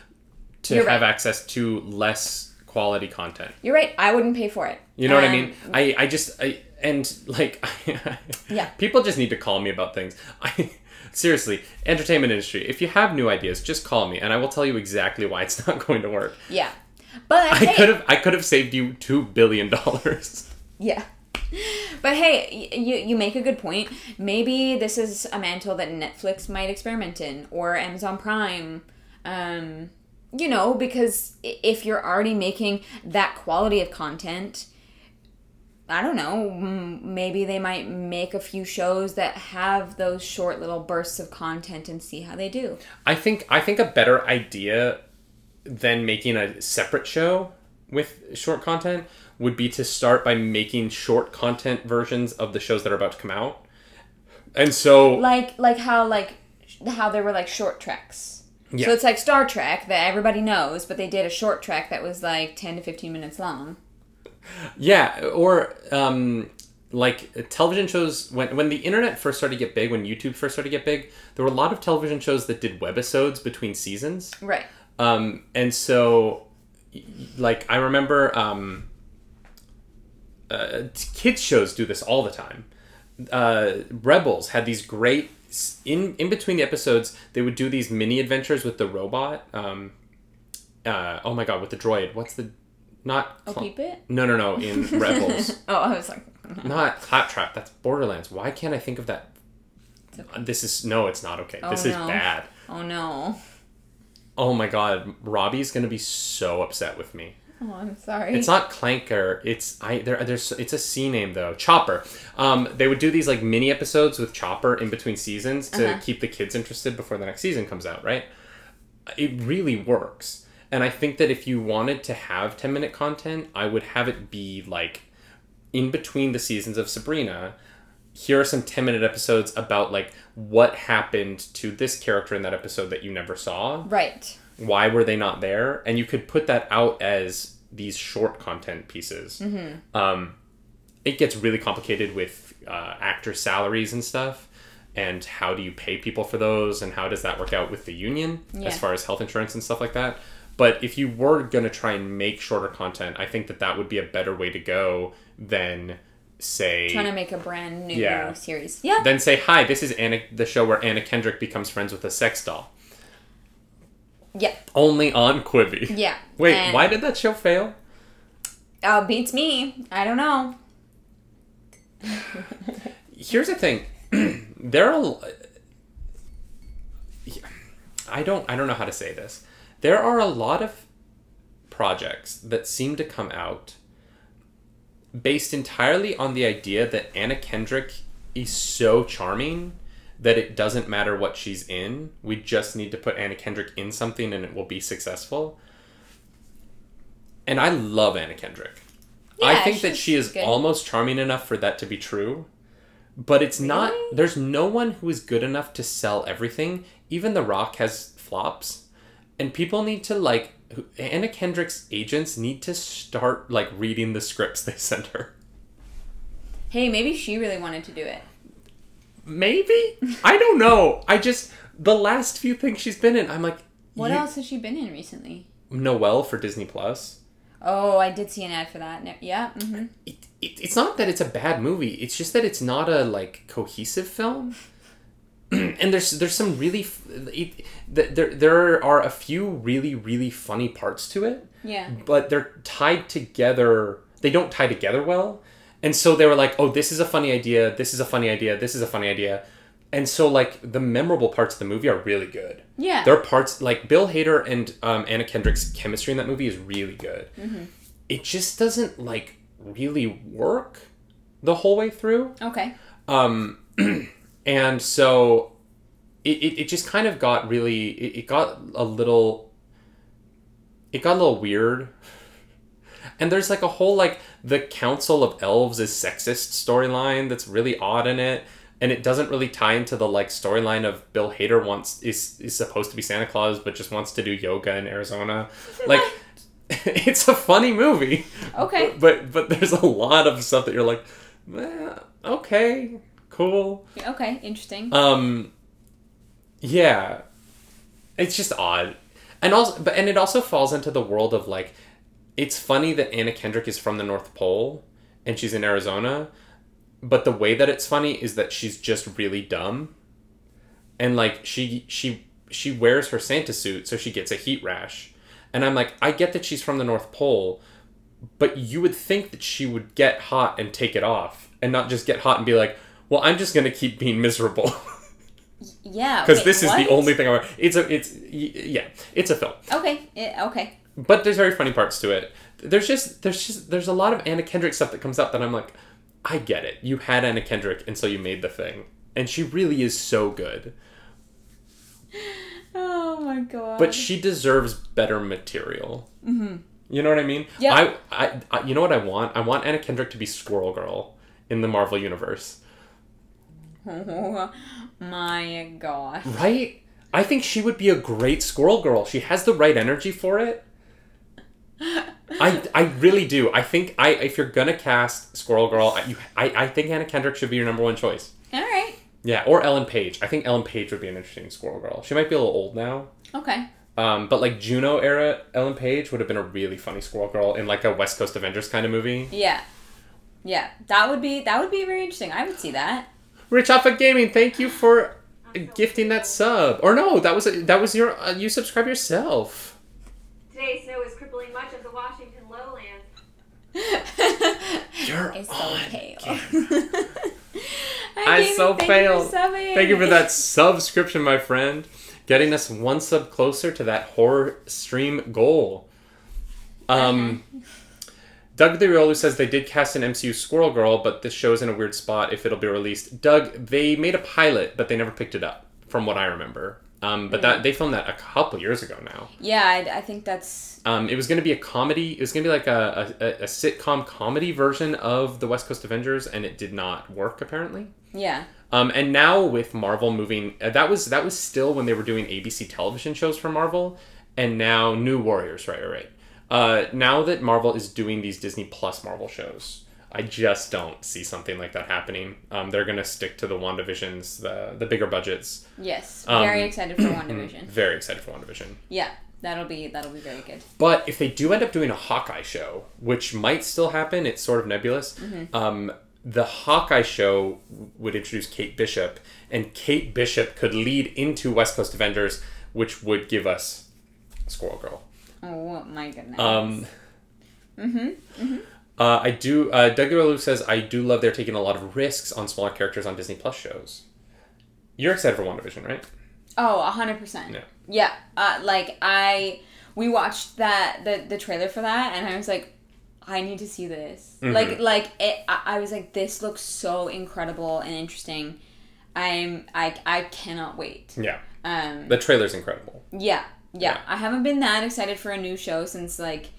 S2: to
S1: You're
S2: have
S1: right.
S2: access to less quality content.
S1: You're right. I wouldn't pay for it.
S2: You know what I
S1: Um,
S2: mean? I, I just I and like [laughs]
S1: Yeah.
S2: people just need to call me about things. [laughs] I seriously, entertainment industry. If you have new ideas, just call me and I will tell you exactly why it's [laughs] not going to work.
S1: Yeah. But
S2: I
S1: hey,
S2: could have I could have saved you two billion dollars. [laughs]
S1: Yeah. But hey, you you make a good point. Maybe this is a mantle that Netflix might experiment in or Amazon Prime. Um, you know, because if you're already making that quality of content, I don't know, maybe they might make a few shows that have those short little bursts of content and see how they do.
S2: I think I think a better idea than making a separate show with short content would be to start by making short content versions of the shows that are about to come out. And so
S1: Like like how like how there were like short treks.
S2: Yeah.
S1: So it's like Star Trek that everybody knows, but they did a short trek that was like 10 to 15 minutes long.
S2: Yeah, or um, like television shows when when the internet first started to get big, when YouTube first started to get big, there were a lot of television shows that did webisodes between seasons.
S1: Right.
S2: Um, and so, like I remember, um, uh, kids shows do this all the time. Uh, Rebels had these great in in between the episodes. They would do these mini adventures with the robot. Um, uh, oh my god, with the droid. What's the not?
S1: Oh,
S2: Cl-
S1: peep it?
S2: no, no, no. In [laughs] Rebels. [laughs]
S1: Oh, I was like, [laughs]
S2: Not Claptrap. That's Borderlands. Why can't I think of that?
S1: It's
S2: This is no, it's not okay.
S1: Oh,
S2: this is
S1: no.
S2: bad.
S1: oh no.
S2: Oh my god, Robbie's gonna be so upset with me.
S1: Oh, I'm sorry.
S2: It's not Clanker. It's I. There, there's. It's a C name though. Chopper. Um, they would do these like mini episodes with Chopper in between seasons to
S1: Uh-huh.
S2: keep the kids interested before the next season comes out. Right. It really works, and I think that if you wanted to have ten minute content, I would have it be like in between the seasons of Sabrina. Here are some ten minute episodes about like what happened to this character in that episode that you never saw.
S1: Right.
S2: why were they not there? And you could put that out as these short content pieces. Um, it gets really complicated with uh, actor salaries and stuff and how do you pay people for those and how does that work out with the union
S1: Yeah.
S2: as far as health insurance and stuff like that. But if you were going to try and make shorter content i think that that would be a better way to go than say
S1: Trying to make a brand new
S2: Yeah.
S1: series. Yeah.
S2: then say hi this is anna the show where anna kendrick becomes friends with a sex doll
S1: yeah.
S2: only on quibi
S1: Yeah. [laughs]
S2: Wait,
S1: And-
S2: why did that show fail?
S1: Oh, beats me. I don't know.
S2: Here's the thing. [clears throat] there are I don't I don't know how to say this. There are a lot of projects that seem to come out based entirely on the idea that Anna Kendrick is so charming that it doesn't matter what she's in. We just need to put Anna Kendrick in something and it will be successful. And I love Anna Kendrick.
S1: Yeah, I
S2: think that she is
S1: good.
S2: almost charming enough for that to be true. But it's not there's no one who is good enough to sell everything. Even The Rock has flops. And people need to like Anna Kendrick's agents need to start like reading the scripts they send her.
S1: Hey, maybe she really wanted to do it.
S2: Maybe? I don't know. I just the last few things she's been in, I'm like
S1: What
S2: you-
S1: else has she been in recently?
S2: Noelle for Disney Plus.
S1: Oh, I did see an ad for that. No- Yeah. hmm
S2: It, it, it's not that it's a bad movie. It's just that it's not a like cohesive film. [clears throat] and there's there's some really f- it, there there are a few really really funny parts to it.
S1: Yeah.
S2: but they're tied together. They don't tie together well. And so they were like, oh, this is a funny idea. This is a funny idea. This is a funny idea. And so, like, the memorable parts of the movie are really good.
S1: Yeah.
S2: There are parts, like, Bill Hader and um, Anna Kendrick's chemistry in that movie is really good. Mm-hmm. It just doesn't, like, really work the whole way through.
S1: Okay.
S2: Um, [clears throat] and so it, it, it just kind of got really, it, it got a little, it got a little weird. And there's like a whole, like, the Council of Elves is sexist storyline that's really odd in it. And it doesn't really tie into the like storyline of Bill Hader wants is is supposed to be Santa Claus but just wants to do yoga in Arizona. [laughs] Like [laughs] it's a funny movie.
S1: Okay.
S2: But but there's a lot of stuff that you're like, eh, okay, cool.
S1: Okay, interesting.
S2: Um, yeah, it's just odd, and also, but and it also falls into the world of like, it's funny that Anna Kendrick is from the North Pole, and she's in Arizona, but the way that it's funny is that she's just really dumb, and like she she she wears her Santa suit so she gets a heat rash, and I'm like, I get that she's from the North Pole, but you would think that she would get hot and take it off, and not just get hot and be like, well, I'm just gonna keep being miserable. [laughs]
S1: yeah.
S2: because this is the only thing I want. it's a it's yeah it's a film
S1: Okay. Yeah, okay.
S2: but there's very funny parts to it there's just there's just there's a lot of Anna Kendrick stuff that comes up that I'm like I get it you had Anna Kendrick and so you made the thing and she really is so good [laughs]
S1: Oh my god.
S2: but she deserves better material mm-hmm. you know what I mean
S1: Yeah.
S2: I, I I you know what I want I want Anna Kendrick to be Squirrel Girl in the Marvel universe
S1: Oh [laughs] my gosh.
S2: right I think she would be a great Squirrel Girl she has the right energy for it I, I really do. I think I if you're gonna cast Squirrel Girl, I, you, I I think Anna Kendrick should be your number one choice.
S1: All right.
S2: Yeah, or Ellen Page. I think Ellen Page would be an interesting Squirrel Girl. She might be a little old now,
S1: Okay.
S2: um, but like Juno era Ellen Page would have been a really funny Squirrel Girl in like a West Coast Avengers kind of movie.
S1: Yeah. Yeah. That would be that would be very interesting. I would see that.
S2: Rich Alpha Gaming, thank you for gifting that sub. Or no, that was that was your uh, you subscribe yourself.
S3: Today, snow is crippling much of the Washington lowlands. [laughs]
S2: You're
S1: it's so
S2: on
S1: pale.
S2: camera. [laughs]
S1: Hi,
S2: I
S1: Gaming,
S2: so
S1: thank
S2: failed.
S1: You.
S2: Thank you for that [laughs] subscription, my friend. Getting us one sub closer to that horror stream goal. Um, Doug the Riolu says they did cast an MCU Squirrel Girl, but this show's in a weird spot if it'll be released. Doug, they made a pilot, but they never picked it up, from what I remember. Um, but that they filmed that a couple years ago now.
S1: Yeah, I, I think that's
S2: Um, it was going to be a comedy. It was going to be like a, a, a sitcom comedy version of the West Coast Avengers, and it did not work apparently.
S1: yeah.
S2: Um, and now with Marvel moving, uh, that was that was still when they were doing ABC television shows for Marvel, and now New Warriors, right, right, right. Uh, now that Marvel is doing these Disney Plus Marvel shows, I just don't see something like that happening. Um, they're gonna stick to the WandaVisions, the the bigger budgets.
S1: Yes.
S2: Um,
S1: Very excited for [clears throat] WandaVision.
S2: Very excited for WandaVision.
S1: Yeah. That'll be that'll be very good.
S2: But if they do end up doing a Hawkeye show, which might still happen, it's sort of nebulous. Um, the Hawkeye show would introduce Kate Bishop, and Kate Bishop could lead into West Coast Avengers, which would give us Squirrel Girl.
S1: Oh my goodness.
S2: Um, Uh, I do. Uh, Doug Lou says I do love they're taking a lot of risks on smaller characters on Disney Plus shows. You're excited for WandaVision, right?
S1: Oh, a hundred percent.
S2: Yeah.
S1: Yeah. Uh, like I, we watched that the the trailer for that, and I was like, I need to see this.
S2: Mm-hmm.
S1: Like like it. I, I was like, this looks so incredible and interesting. I'm I I cannot wait.
S2: Yeah.
S1: Um.
S2: The trailer's incredible.
S1: Yeah. Yeah. I haven't been that excited for a new show since like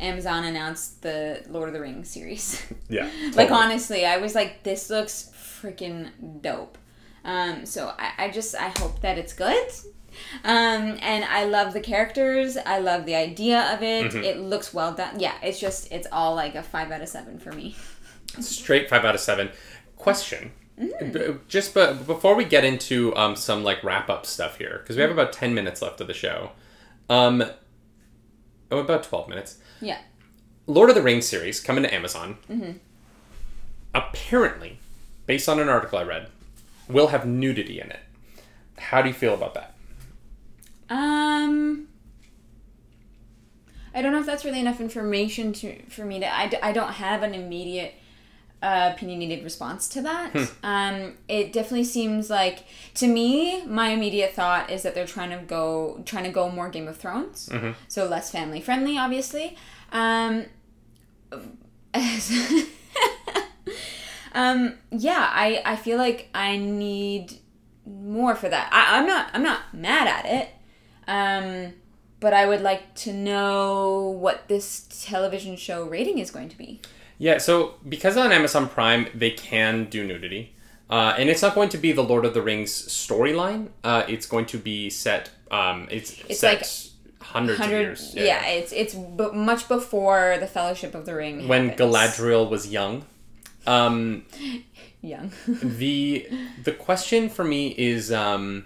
S1: Amazon announced the Lord of the Rings series. [laughs]
S2: Yeah.
S1: Like honestly, I was like, this looks freaking dope. Um, so I, I just I hope that it's good. Um, and I love the characters. I love the idea of it.
S2: Mm-hmm.
S1: It looks well done. Yeah, it's just it's all like a five out of seven for me. [laughs]
S2: straight five out of seven. Question. B- Just but before we get into um, some like wrap up stuff here, because we have about ten minutes left of the show. Um, oh, about twelve minutes.
S1: Yeah.
S2: Lord of the Rings series coming to Amazon. Apparently, based on an article I read, will have nudity in it. How do you feel about that?
S1: Um. I don't know if that's really enough information to for me to. I don't have an immediate uh, opinionated response to that. Um, it definitely seems like to me, my immediate thought is that they're trying to go trying to go more Game of Thrones, so less family friendly, obviously. Um, [laughs] um, yeah, I I feel like I need more for that. I, I'm not I'm not mad at it. Um, but I would like to know what this television show rating is going to be.
S2: Yeah, so because on Amazon Prime they can do nudity, uh, and it's not going to be the Lord of the Rings storyline. Uh, it's going to be set. Um, it's,
S1: It's
S2: set
S1: like
S2: hundreds of
S1: hundred.
S2: years.
S1: Yeah, it's it's b- much before the Fellowship of the Ring.
S2: When
S1: happens.
S2: Galadriel was young. Um, [laughs]
S1: young. [laughs]
S2: the the question for me is um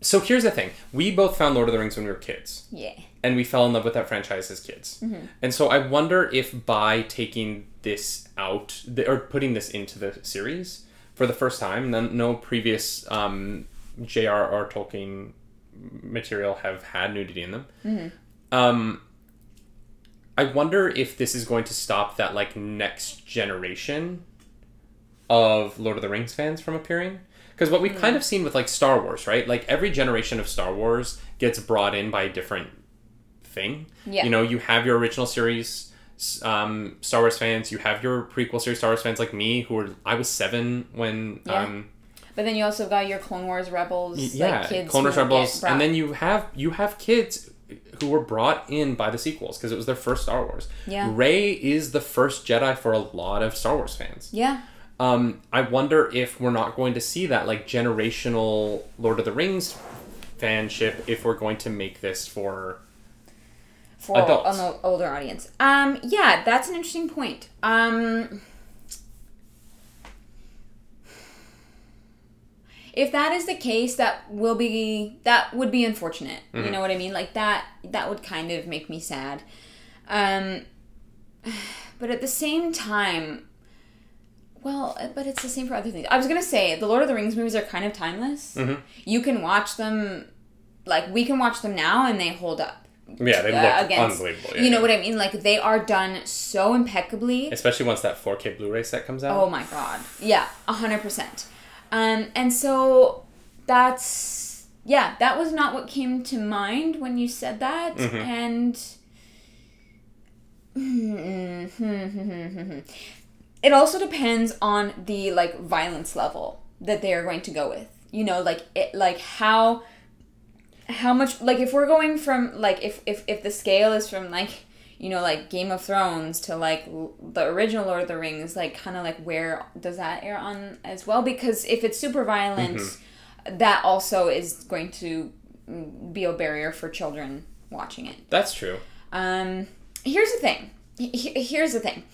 S2: so here's the thing we both found lord of the rings when we were kids
S1: yeah.
S2: And we fell in love with that franchise as kids. And so i wonder if by taking this out or putting this into the series for the first time no, no previous um, j.r.r tolkien material have had nudity in them. Um, I wonder if this is going to stop that like next generation of Lord of the Rings fans from appearing. Because what we've kind of seen with like Star Wars, right? Like every generation of Star Wars gets brought in by different thing.
S1: Yeah.
S2: You know, you have your original series um, Star Wars fans, you have your prequel series Star Wars fans like me who were I was seven when
S1: Yeah.
S2: um
S1: But then you also got your Clone Wars rebels,
S2: yeah,
S1: like kids.
S2: Clone Wars Rebels, and then you have you have kids who were brought in by the sequels because it was their first Star Wars.
S1: Yeah.
S2: Rey is the first Jedi for a lot of Star Wars fans.
S1: yeah,
S2: Um, I wonder if we're not going to see that like generational Lord of the Rings fanship if we're going to make this for
S1: for
S2: Adults.
S1: an older audience. Um, yeah, that's an interesting point. Um, if that is the case, that will be that would be unfortunate. You know what I mean? Like that that would kind of make me sad. Um, but at the same time. Well, but it's the same for other things. I was gonna say the Lord of the Rings movies are kind of timeless. You can watch them, like we can watch them now, and they hold up
S2: yeah they look
S1: uh, against
S2: unbelievable.
S1: you know what I mean? Like they are done so impeccably.
S2: Especially once that 4K Blu-ray set comes out.
S1: Oh my god. Yeah, a hundred percent. Um, and so that's yeah, that was not what came to mind when you said that, and [laughs] it also depends on the like violence level that they are going to go with. You know, like it, like how how much like if we're going from like if if if the scale is from like you know like Game of Thrones to like the original Lord of the Rings like kind of like where does that air on as well because if it's super violent that also is going to mm, be a barrier for children watching it
S2: That's true.
S1: um, here's the thing. He- Here's the thing.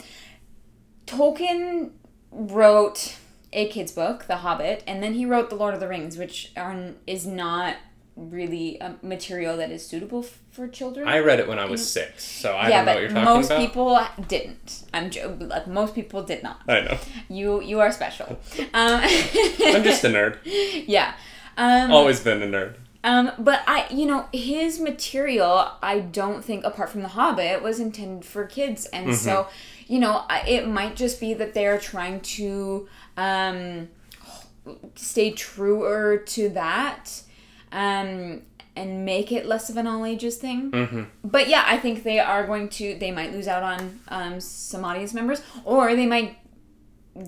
S1: Tolkien wrote a kid's book, The Hobbit, and then he wrote The Lord of the Rings, which are, is not really a material that is suitable f- for children.
S2: I read it when I was six, so I
S1: yeah,
S2: don't know
S1: but
S2: what you're talking
S1: most
S2: about.
S1: people didn't. I'm jo- like most people did not.
S2: I know.
S1: You you are special. [laughs] Um, [laughs]
S2: I'm just a nerd.
S1: yeah. Um,
S2: Always been a nerd.
S1: Um, but I, you know, his material, I don't think, apart from The Hobbit, was intended for kids, and so, you know, it might just be that they're trying to um, stay truer to that, um, and make it less of an all ages thing. But yeah, I think they are going to. They might lose out on um, some audience members, or they might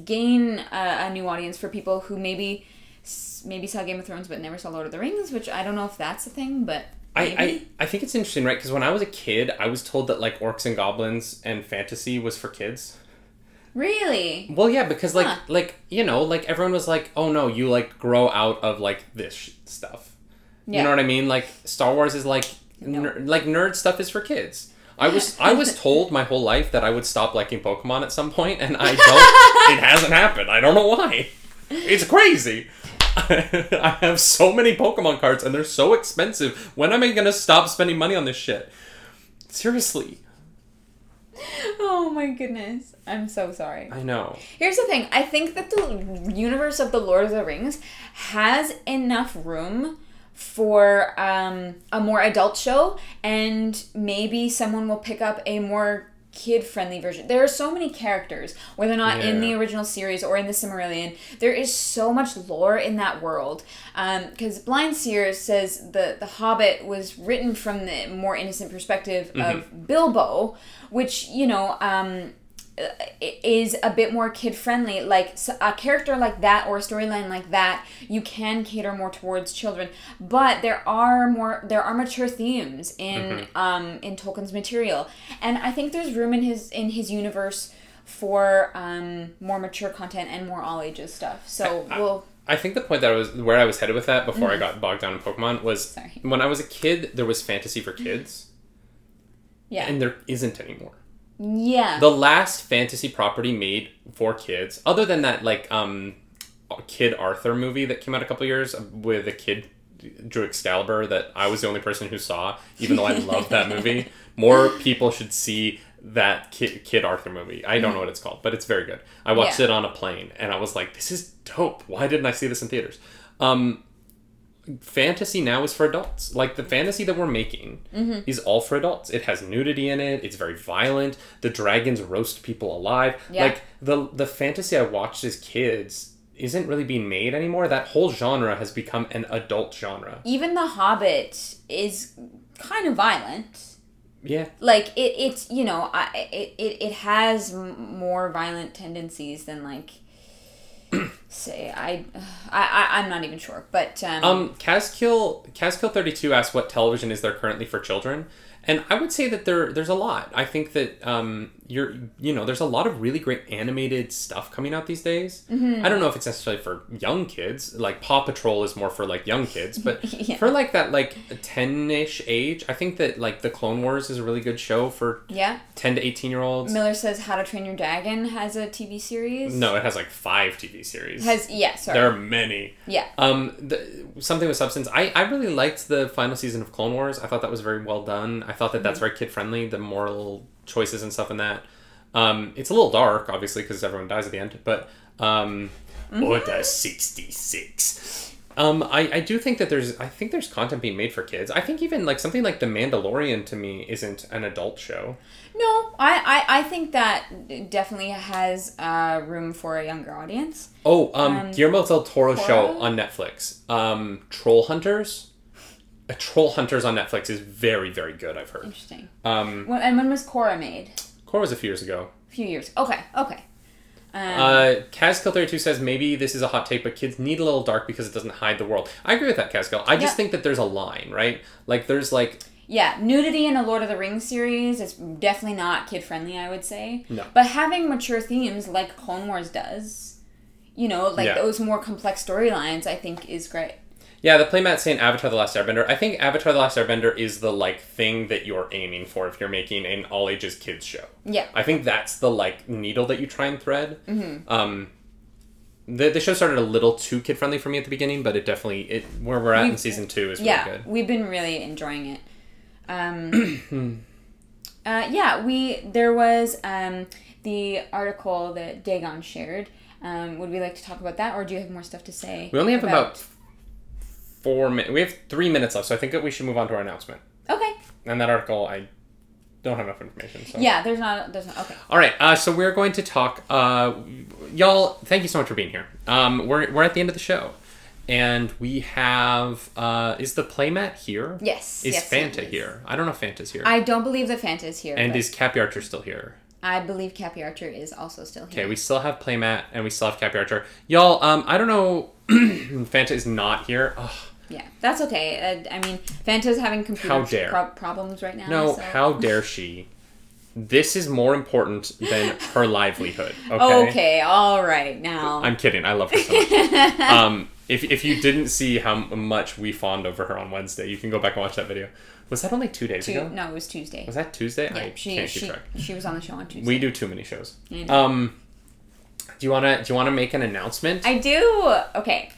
S1: gain a, a new audience for people who maybe maybe saw Game of Thrones but never saw Lord of the Rings, which I don't know if that's a thing, but
S2: I. I, I think it's interesting, right? Because when I was a kid, I was told that like orcs and goblins and fantasy was for kids.
S1: really
S2: Well, yeah, because like
S1: Huh.
S2: like you know like everyone was like, oh no, you like grow out of like this sh- stuff. You know what I mean? Like Star Wars is like ner- like nerd stuff is for kids. I was [laughs] I was told my whole life that I would stop liking Pokemon at some point, and I don't. it hasn't happened. I don't know why. It's crazy. [laughs] I have so many Pokemon cards, and they're so expensive. When am I gonna stop spending money on this shit? Seriously,
S1: oh my goodness, I'm so sorry.
S2: I know.
S1: Here's the thing: I think that the universe of the Lord of the Rings has enough room for um, a more adult show, and maybe someone will pick up a more kid-friendly version. There are so many characters, whether or not in the original series or in the Silmarillion. There is so much lore in that world. Because Blind Seer says the the Hobbit was written from the more innocent perspective of Bilbo, which you know. Um, is a bit more kid friendly like a character like that or a storyline like that you can cater more towards children but there are more there are mature themes in um in Tolkien's material and I think there's room in his in his universe for um more mature content and more all ages stuff so
S2: I-
S1: we'll
S2: I think the point that I was where I was headed with that before I got bogged down in Pokemon was
S1: Mm-hmm. Sorry.
S2: when I was a kid there was fantasy for kids
S1: Yeah.
S2: and there isn't anymore.
S1: Yeah.
S2: The last fantasy property made for kids, other than that like um Kid Arthur movie that came out a couple years with a kid drew Excalibur that I was the only person who saw, even though I love that movie. [laughs] More people should see that Kid, Kid Arthur movie. I don't know what it's called, but it's very good. I watched
S1: Yeah.
S2: it on a plane and I was like, this is dope. Why didn't I see this in theaters? Um, fantasy now is for adults. Like the fantasy that we're making
S1: Mm-hmm.
S2: is all for adults. It has nudity in it. It's very violent. The dragons roast people alive.
S1: Yeah.
S2: Like the the fantasy I watched as kids isn't really being made anymore. That whole genre has become an adult genre.
S1: Even The Hobbit is kind of violent.
S2: Yeah.
S1: Like it, it's you know, I, it, it, it has more violent tendencies than like, [clears throat] say, I, I, I'm not even sure, but um,
S2: Um, Caskill Caskill thirty two asked what television is there currently for children, and I would say that there there's a lot. I think that um, you're you know there's a lot of really great animated stuff coming out these days.
S1: Mm-hmm.
S2: I don't know if it's necessarily for young kids. Like Paw Patrol is more for like young kids, but [laughs]
S1: Yeah.
S2: for like that like ten ish age, I think that like the Clone Wars is a really good show for
S1: yeah.
S2: ten to eighteen year olds.
S1: Miller says How to Train Your Dragon has a TV series.
S2: No, it has like five TV series.
S1: has yeah, sorry,
S2: there are many.
S1: yeah,
S2: Um, the, something with substance. I, I really liked the final season of Clone Wars. I thought that was very well done. I thought that that's very kid friendly. The moral choices and stuff in that. Um, it's a little dark, obviously, because everyone dies at the end. But um, Order sixty six. Um, I, I do think that there's I think there's content being made for kids. I think even like something like The Mandalorian to me isn't an adult show.
S1: No, I, I, I think that definitely has uh, room for a younger audience.
S2: Oh, um,
S1: Um,
S2: Guillermo del Toro show on Netflix. Um, Troll Hunters. Troll Hunters on Netflix is very very good. I've heard.
S1: Interesting.
S2: Um,
S1: When, and when was Korra made?
S2: Korra was a few years ago.
S1: A few years. Okay, okay. Um,
S2: Uh, Kazkill32 says maybe this is a hot take, but kids need a little dark because it doesn't hide the world. I agree with that, Kazkill. I just
S1: Yeah.
S2: think that there's a line, right? Like there's like
S1: yeah, nudity in a Lord of the Rings series is definitely not kid friendly. I would say.
S2: No.
S1: But having mature themes like Clone Wars does, you know, like
S2: Yeah.
S1: those more complex storylines, I think is great.
S2: Yeah, the playmat saying Avatar: The Last Airbender. I think Avatar: The Last Airbender is the like thing that you're aiming for if you're making an all ages kids show.
S1: Yeah.
S2: I think that's the like needle that you try and thread. Mm-hmm. Um, the, the show started a little too kid friendly for me at the beginning, but it definitely it where we're at in
S1: We've-
S2: season two is really
S1: yeah,
S2: good.
S1: we've been really enjoying it. Um, [clears throat] uh, yeah, we there was um, the article that Dagon shared. Um, would we like to talk about that, or do you have more stuff to say?
S2: We only have about four minutes. We have three minutes left, so I think that we should move on to our announcement.
S1: Okay.
S2: And that article, I don't have enough information. So.
S1: Yeah, there's not. There's not. Okay.
S2: All right. Uh, so we're going to talk. Uh, y'all, thank you so much for being here. Um, we're we're at the end of the show, and we have. Uh, is the playmat here?
S1: Yes.
S2: Is
S1: yes,
S2: Fanta here? I don't know if Fanta's here.
S1: I don't believe that Fanta is here.
S2: and
S1: but
S2: is Cappy Archer still here?
S1: I believe Cappy Archer is also still here.
S2: Okay, we still have playmat, and we still have Cappy Archer. Y'all, um, I don't know. [clears throat] Fanta is not here. Ugh.
S1: Yeah, that's okay. Uh, I mean, Fanta's having computer pro- problems right now.
S2: No,
S1: so.
S2: how dare she? This is more important than her livelihood. [laughs] Okay.
S1: Okay. all right. Now.
S2: I'm kidding. I love her so much. [laughs] um, if, if you didn't see how much we fawned over her on Wednesday, you can go back and watch that video. Was that only two days
S1: Tu-
S2: ago?
S1: no, it was Tuesday.
S2: Was that Tuesday?
S1: yeah,
S2: I
S1: she
S2: can't keep
S1: she,
S2: track.
S1: she was on the show on Tuesday.
S2: We do too many shows. Um, do you wanna do you wanna make an announcement?
S1: I do. Okay.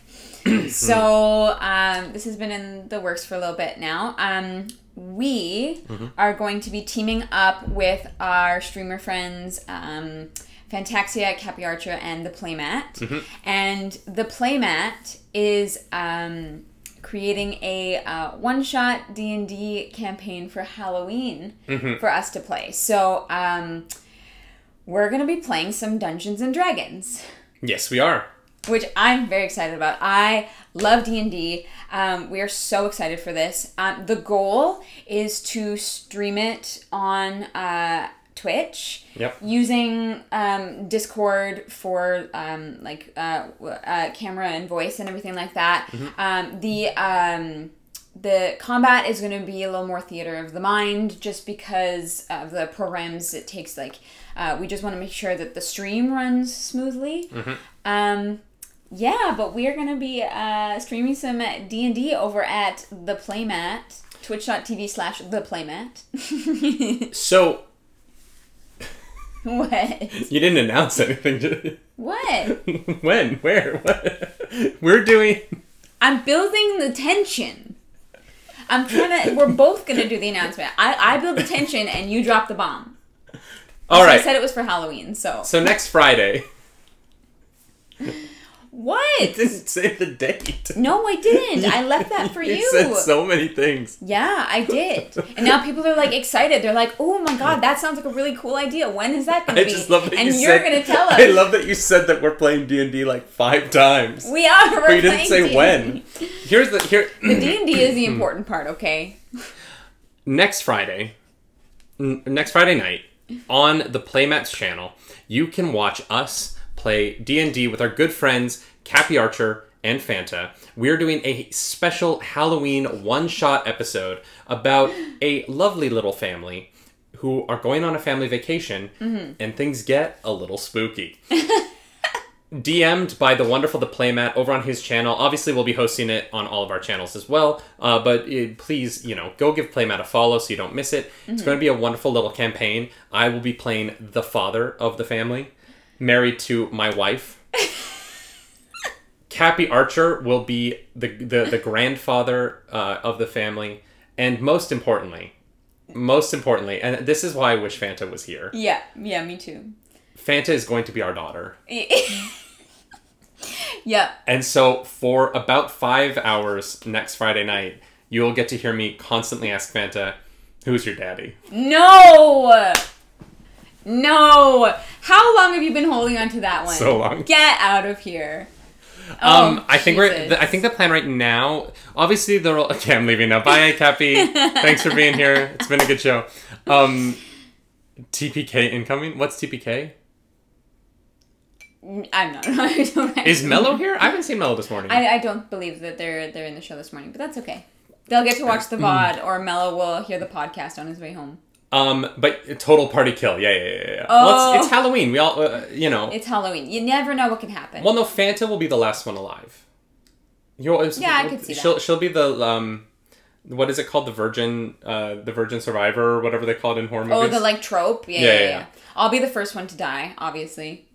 S1: [clears throat] so um, this has been in the works for a little bit now. Um, we
S2: Mm-hmm.
S1: are going to be teaming up with our streamer friends. Um, Fantaxia, Cappy Archer, and the Playmat.
S2: Mm-hmm.
S1: And the Playmat is um, creating a uh, one-shot D and D campaign for Halloween
S2: Mm-hmm.
S1: for us to play. So um, we're gonna be playing some Dungeons and Dragons
S2: yes, we are.
S1: Which I'm very excited about. I love D and D. Um, we are so excited for this. Um, the goal is to stream it on uh, Twitch
S2: Yep.
S1: using um, Discord for um, like uh, uh, camera and voice and everything like that. Um, the um, the combat is going to be a little more theater of the mind just because of the programs it takes like uh, we just want to make sure that the stream runs smoothly um, Yeah, but we are gonna be uh, streaming some D and D over at the Playmat, twitch.tv slash the Playmat. [laughs]
S2: So
S1: what?
S2: you didn't announce anything, did
S1: What? [laughs]
S2: when? Where? What? We're doing.
S1: I'm building the tension. I'm trying to. We're both gonna do the announcement. I I build the tension and you drop the bomb.
S2: All
S1: right. I said it was for Halloween. So
S2: So next Friday. [laughs]
S1: what?
S2: Didn't say the date.
S1: No, I didn't. I [laughs] left that for you.
S2: said so many things.
S1: Yeah, I did. And now people are like excited. They're like, "Oh my god, that sounds like a really cool idea. When is that going to be?"
S2: just love that
S1: and
S2: you
S1: are going to tell us.
S2: I love that you said that we're playing D and D like five times.
S1: We are.
S2: But you didn't say
S1: D&D.
S2: when. Here's the here.
S1: The D and D is the important part. Okay. [clears throat]
S2: next Friday, n- next Friday night on the Playmats channel, you can watch us play D and D with our good friends Cappy Archer and Fanta. We're doing a special Halloween one-shot episode about a lovely little family who are going on a family vacation, and things get a little spooky. [laughs] DM'd by the wonderful The Playmat over on his channel. Obviously, we'll be hosting it on all of our channels as well. Uh, but uh, please, you know, go give Playmat a follow so you don't miss it. It's going to be a wonderful little campaign. I will be playing the father of the family, married to my wife. [laughs] Cappy Archer will be the the, the grandfather uh, of the family, and most importantly, most importantly, and this is why I wish Fanta was here.
S1: Yeah. Yeah. Me too.
S2: Fanta is going to be our daughter. [laughs]
S1: yeah.
S2: And so, for about five hours next Friday night, you'll get to hear me constantly ask Fanta, Who's your daddy?
S1: No. No. How long have you been holding on to that one?
S2: So long.
S1: Get out of here.
S2: Um,
S1: Oh,
S2: I think we're. The, I think the plan right now. Obviously, the role. [laughs] Okay, I'm leaving now. Bye, [laughs] Cappy. Thanks for being here. It's been a good show. Um, TPK incoming. What's TPK?
S1: I'm not. [laughs] I don't
S2: Is Mello here? I haven't seen Mello this morning.
S1: I, I don't believe that they're they're in the show this morning, but that's okay. They'll get to watch the
S2: Mm.
S1: VOD, or Mello will hear the podcast on his way home.
S2: Um, but total party kill. Yeah, yeah, yeah. yeah.
S1: Oh.
S2: Well, it's, it's Halloween. We all, uh, you know.
S1: It's Halloween. You never know what can happen.
S2: Well, no, Fanta will be the last one alive. You'll,
S1: Yeah, I could see that.
S2: she'll, She'll be the um, what is it called? The Virgin, uh, the Virgin Survivor, or whatever they call it in horror movies.
S1: oh,
S2: movies.
S1: the like trope. Yeah
S2: Yeah,
S1: yeah,
S2: yeah,
S1: yeah,
S2: yeah.
S1: I'll be the first one to die, obviously.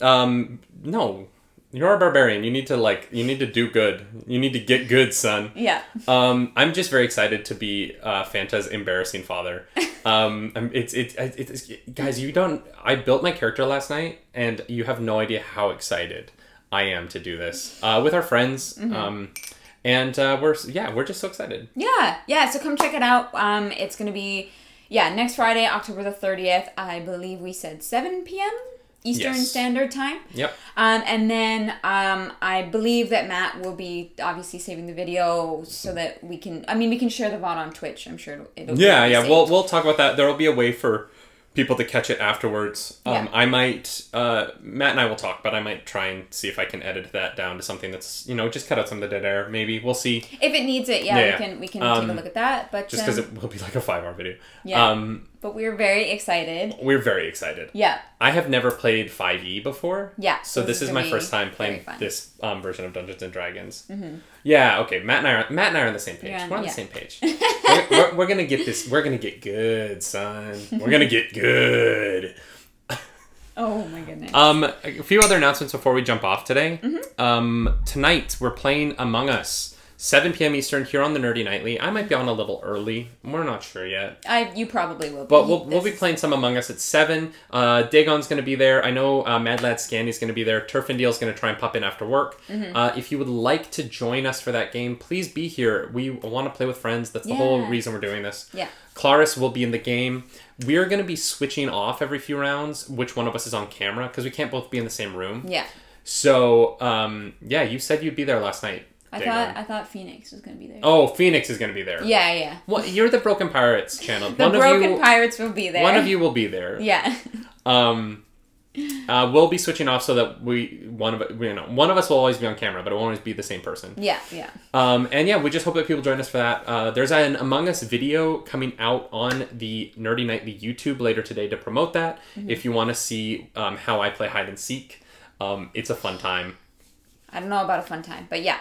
S2: Um, no, you're a barbarian. You need to like, you need to do good. You need to get good, son.
S1: Yeah.
S2: Um, I'm just very excited to be uh, Fanta's embarrassing father. [laughs] Um, it's, it's it's it's guys. You don't. I built my character last night, and you have no idea how excited I am to do this uh, with our friends.
S1: Mm-hmm.
S2: Um, and uh, we're yeah, we're just so excited.
S1: Yeah, yeah. So come check it out. Um, it's gonna be, yeah, next Friday, October the thirtieth. I believe we said seven p.m. Eastern
S2: Yes.
S1: Standard Time.
S2: Yep.
S1: Um, and then um, I believe that Matt will be obviously saving the video so that we can. I mean, we can share the VOD on Twitch. I'm sure it'll. it'll
S2: Yeah, yeah.
S1: saved.
S2: We'll we'll talk about that. There will be a way for people to catch it afterwards. Um,
S1: Yeah.
S2: I might uh, Matt and I will talk, but I might try and see if I can edit that down to something that's you know just cut out some of the dead air. Maybe we'll see.
S1: if it needs it, yeah,
S2: Yeah,
S1: we
S2: yeah.
S1: can we can
S2: Um,
S1: take a look at that. But
S2: Just
S1: um,
S2: because it will be like a five hour video.
S1: Yeah. But we're very excited.
S2: we're very excited.
S1: Yeah,
S2: I have never played 5e before.
S1: Yeah,
S2: So, this is my first time playing this um, version of Dungeons and Dragons. Mm-hmm. Yeah. Okay. Matt and I are Matt and I are on the same page.
S1: On-
S2: we're on
S1: yeah.
S2: the same page. [laughs] we're, we're, we're gonna get this. We're gonna get good, son. We're gonna get good. [laughs]
S1: Oh my goodness.
S2: Um, a few other announcements before we jump off today.
S1: Mm-hmm.
S2: Um, tonight we're playing Among Us, 7 p.m. Eastern here on the Nerdy Nightly. I might be on a little early. We're not sure yet.
S1: I you probably will. Be.
S2: But we'll, we'll be playing some Among Us at 7. Uh, Dagon's going to be there. I know uh, Mad Lad Scandy's going to be there. Turf and Deal's to try and pop in after work.
S1: Mm-hmm.
S2: Uh, if you would like to join us for that game, please be here. We want to play with friends. That's the whole reason we're doing this.
S1: Yeah.
S2: Claris will be in the game. We're going to be switching off every few rounds which one of us is on camera because we can't both be in the same room.
S1: Yeah.
S2: So, um, yeah, you said you'd be there last night.
S1: I
S2: Dagon.
S1: thought I thought Phoenix was gonna be there.
S2: Oh, Phoenix is going to be there.
S1: Yeah, yeah.
S2: Well, you're the Broken Pirates channel. [laughs]
S1: The
S2: one
S1: Broken
S2: of you,
S1: Pirates will be there.
S2: one of you will be there.
S1: Yeah. [laughs]
S2: Um, uh, we'll be switching off so that we one of you know one of us will always be on camera, but it won't always be the same person.
S1: Yeah, yeah.
S2: Um, and yeah, we just hope that people join us for that. Uh, there's an Among Us video coming out on the Nerdy Nightly YouTube later today to promote that. If you want to see um, how I play hide and seek, um, it's a fun time.
S1: I don't know about a fun time, but yeah.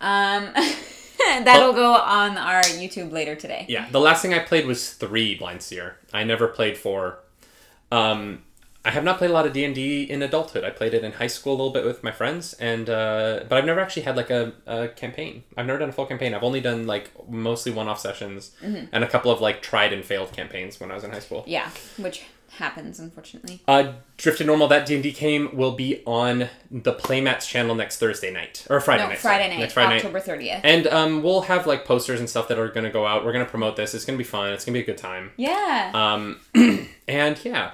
S1: Um, [laughs] that'll go on our YouTube later today.
S2: Yeah, the last thing I played was three Blind Seer. I never played four. Um, I have not played a lot of D and D in adulthood. I played it in high school a little bit with my friends, and uh, but I've never actually had like a, a campaign. I've never done a full campaign. I've only done like mostly one-off sessions and a couple of like tried and failed campaigns when I was in high school.
S1: Yeah, which happens unfortunately.
S2: Uh, Drifted Normal, that D and D came will be on the Playmats channel next Thursday night or Friday
S1: No,
S2: night.
S1: Friday
S2: sorry.
S1: night,
S2: Next Friday night.
S1: October thirtieth.
S2: And um, we'll have like posters and stuff that are going to go out. We're going to promote this. It's going to be fun. It's going to be a good time.
S1: Yeah.
S2: Um, [clears throat] and yeah.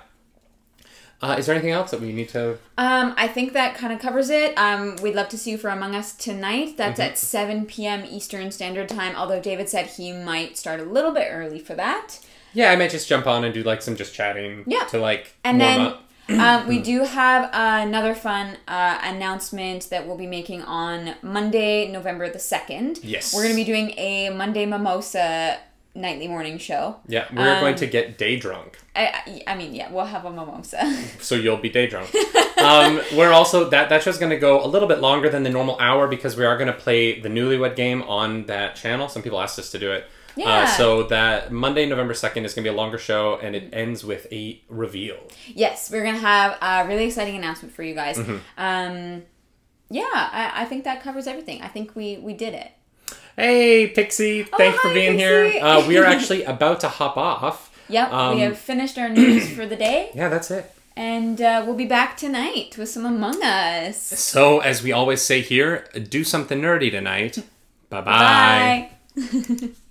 S2: Uh, is there anything else that we need to?
S1: Um, I think that kind of covers it. Um, we'd love to see you for Among Us tonight. That's
S2: Mm-hmm.
S1: at 7 p.m. Eastern Standard Time, although David said he might start a little bit early for that.
S2: Yeah, I might just jump on and do like some just chatting.
S1: Yeah.
S2: To like
S1: And
S2: warm
S1: then
S2: up. [clears throat]
S1: um, we do have another fun uh, announcement that we'll be making on Monday, November the 2nd.
S2: Yes.
S1: We're going to be doing a Monday Mimosa nightly morning show.
S2: Yeah, we're going
S1: um,
S2: to get day drunk,
S1: I, I I mean, yeah, we'll have a mimosa. [laughs]
S2: so you'll be day drunk. um, we're also that that show's going to go a little bit longer than the normal hour because we are going to play the Newlywed Game on that channel. Some people asked us to do it. Uh,
S1: Yeah.
S2: so that Monday, November second, is going to be a longer show, and it ends with a reveal.
S1: yes, we're going to have a really exciting announcement for you guys.
S2: Mm-hmm.
S1: Um, yeah, I, I think that covers everything. I think we, we did it.
S2: Hey, Pixie! Thanks for being
S1: Pixie.
S2: here. Uh, we are actually [laughs] about to hop off.
S1: Yep,
S2: Um,
S1: we have finished our news for the day, [clears throat]
S2: Yeah, that's it.
S1: and uh, we'll be back tonight with some Among Us.
S2: So, as we always say here, do something nerdy tonight. [laughs] Bye-bye.
S1: Bye.
S3: A [laughs]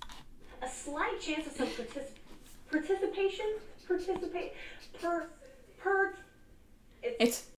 S3: slight chance of some partic- participation, participate, per, per. It's
S1: It's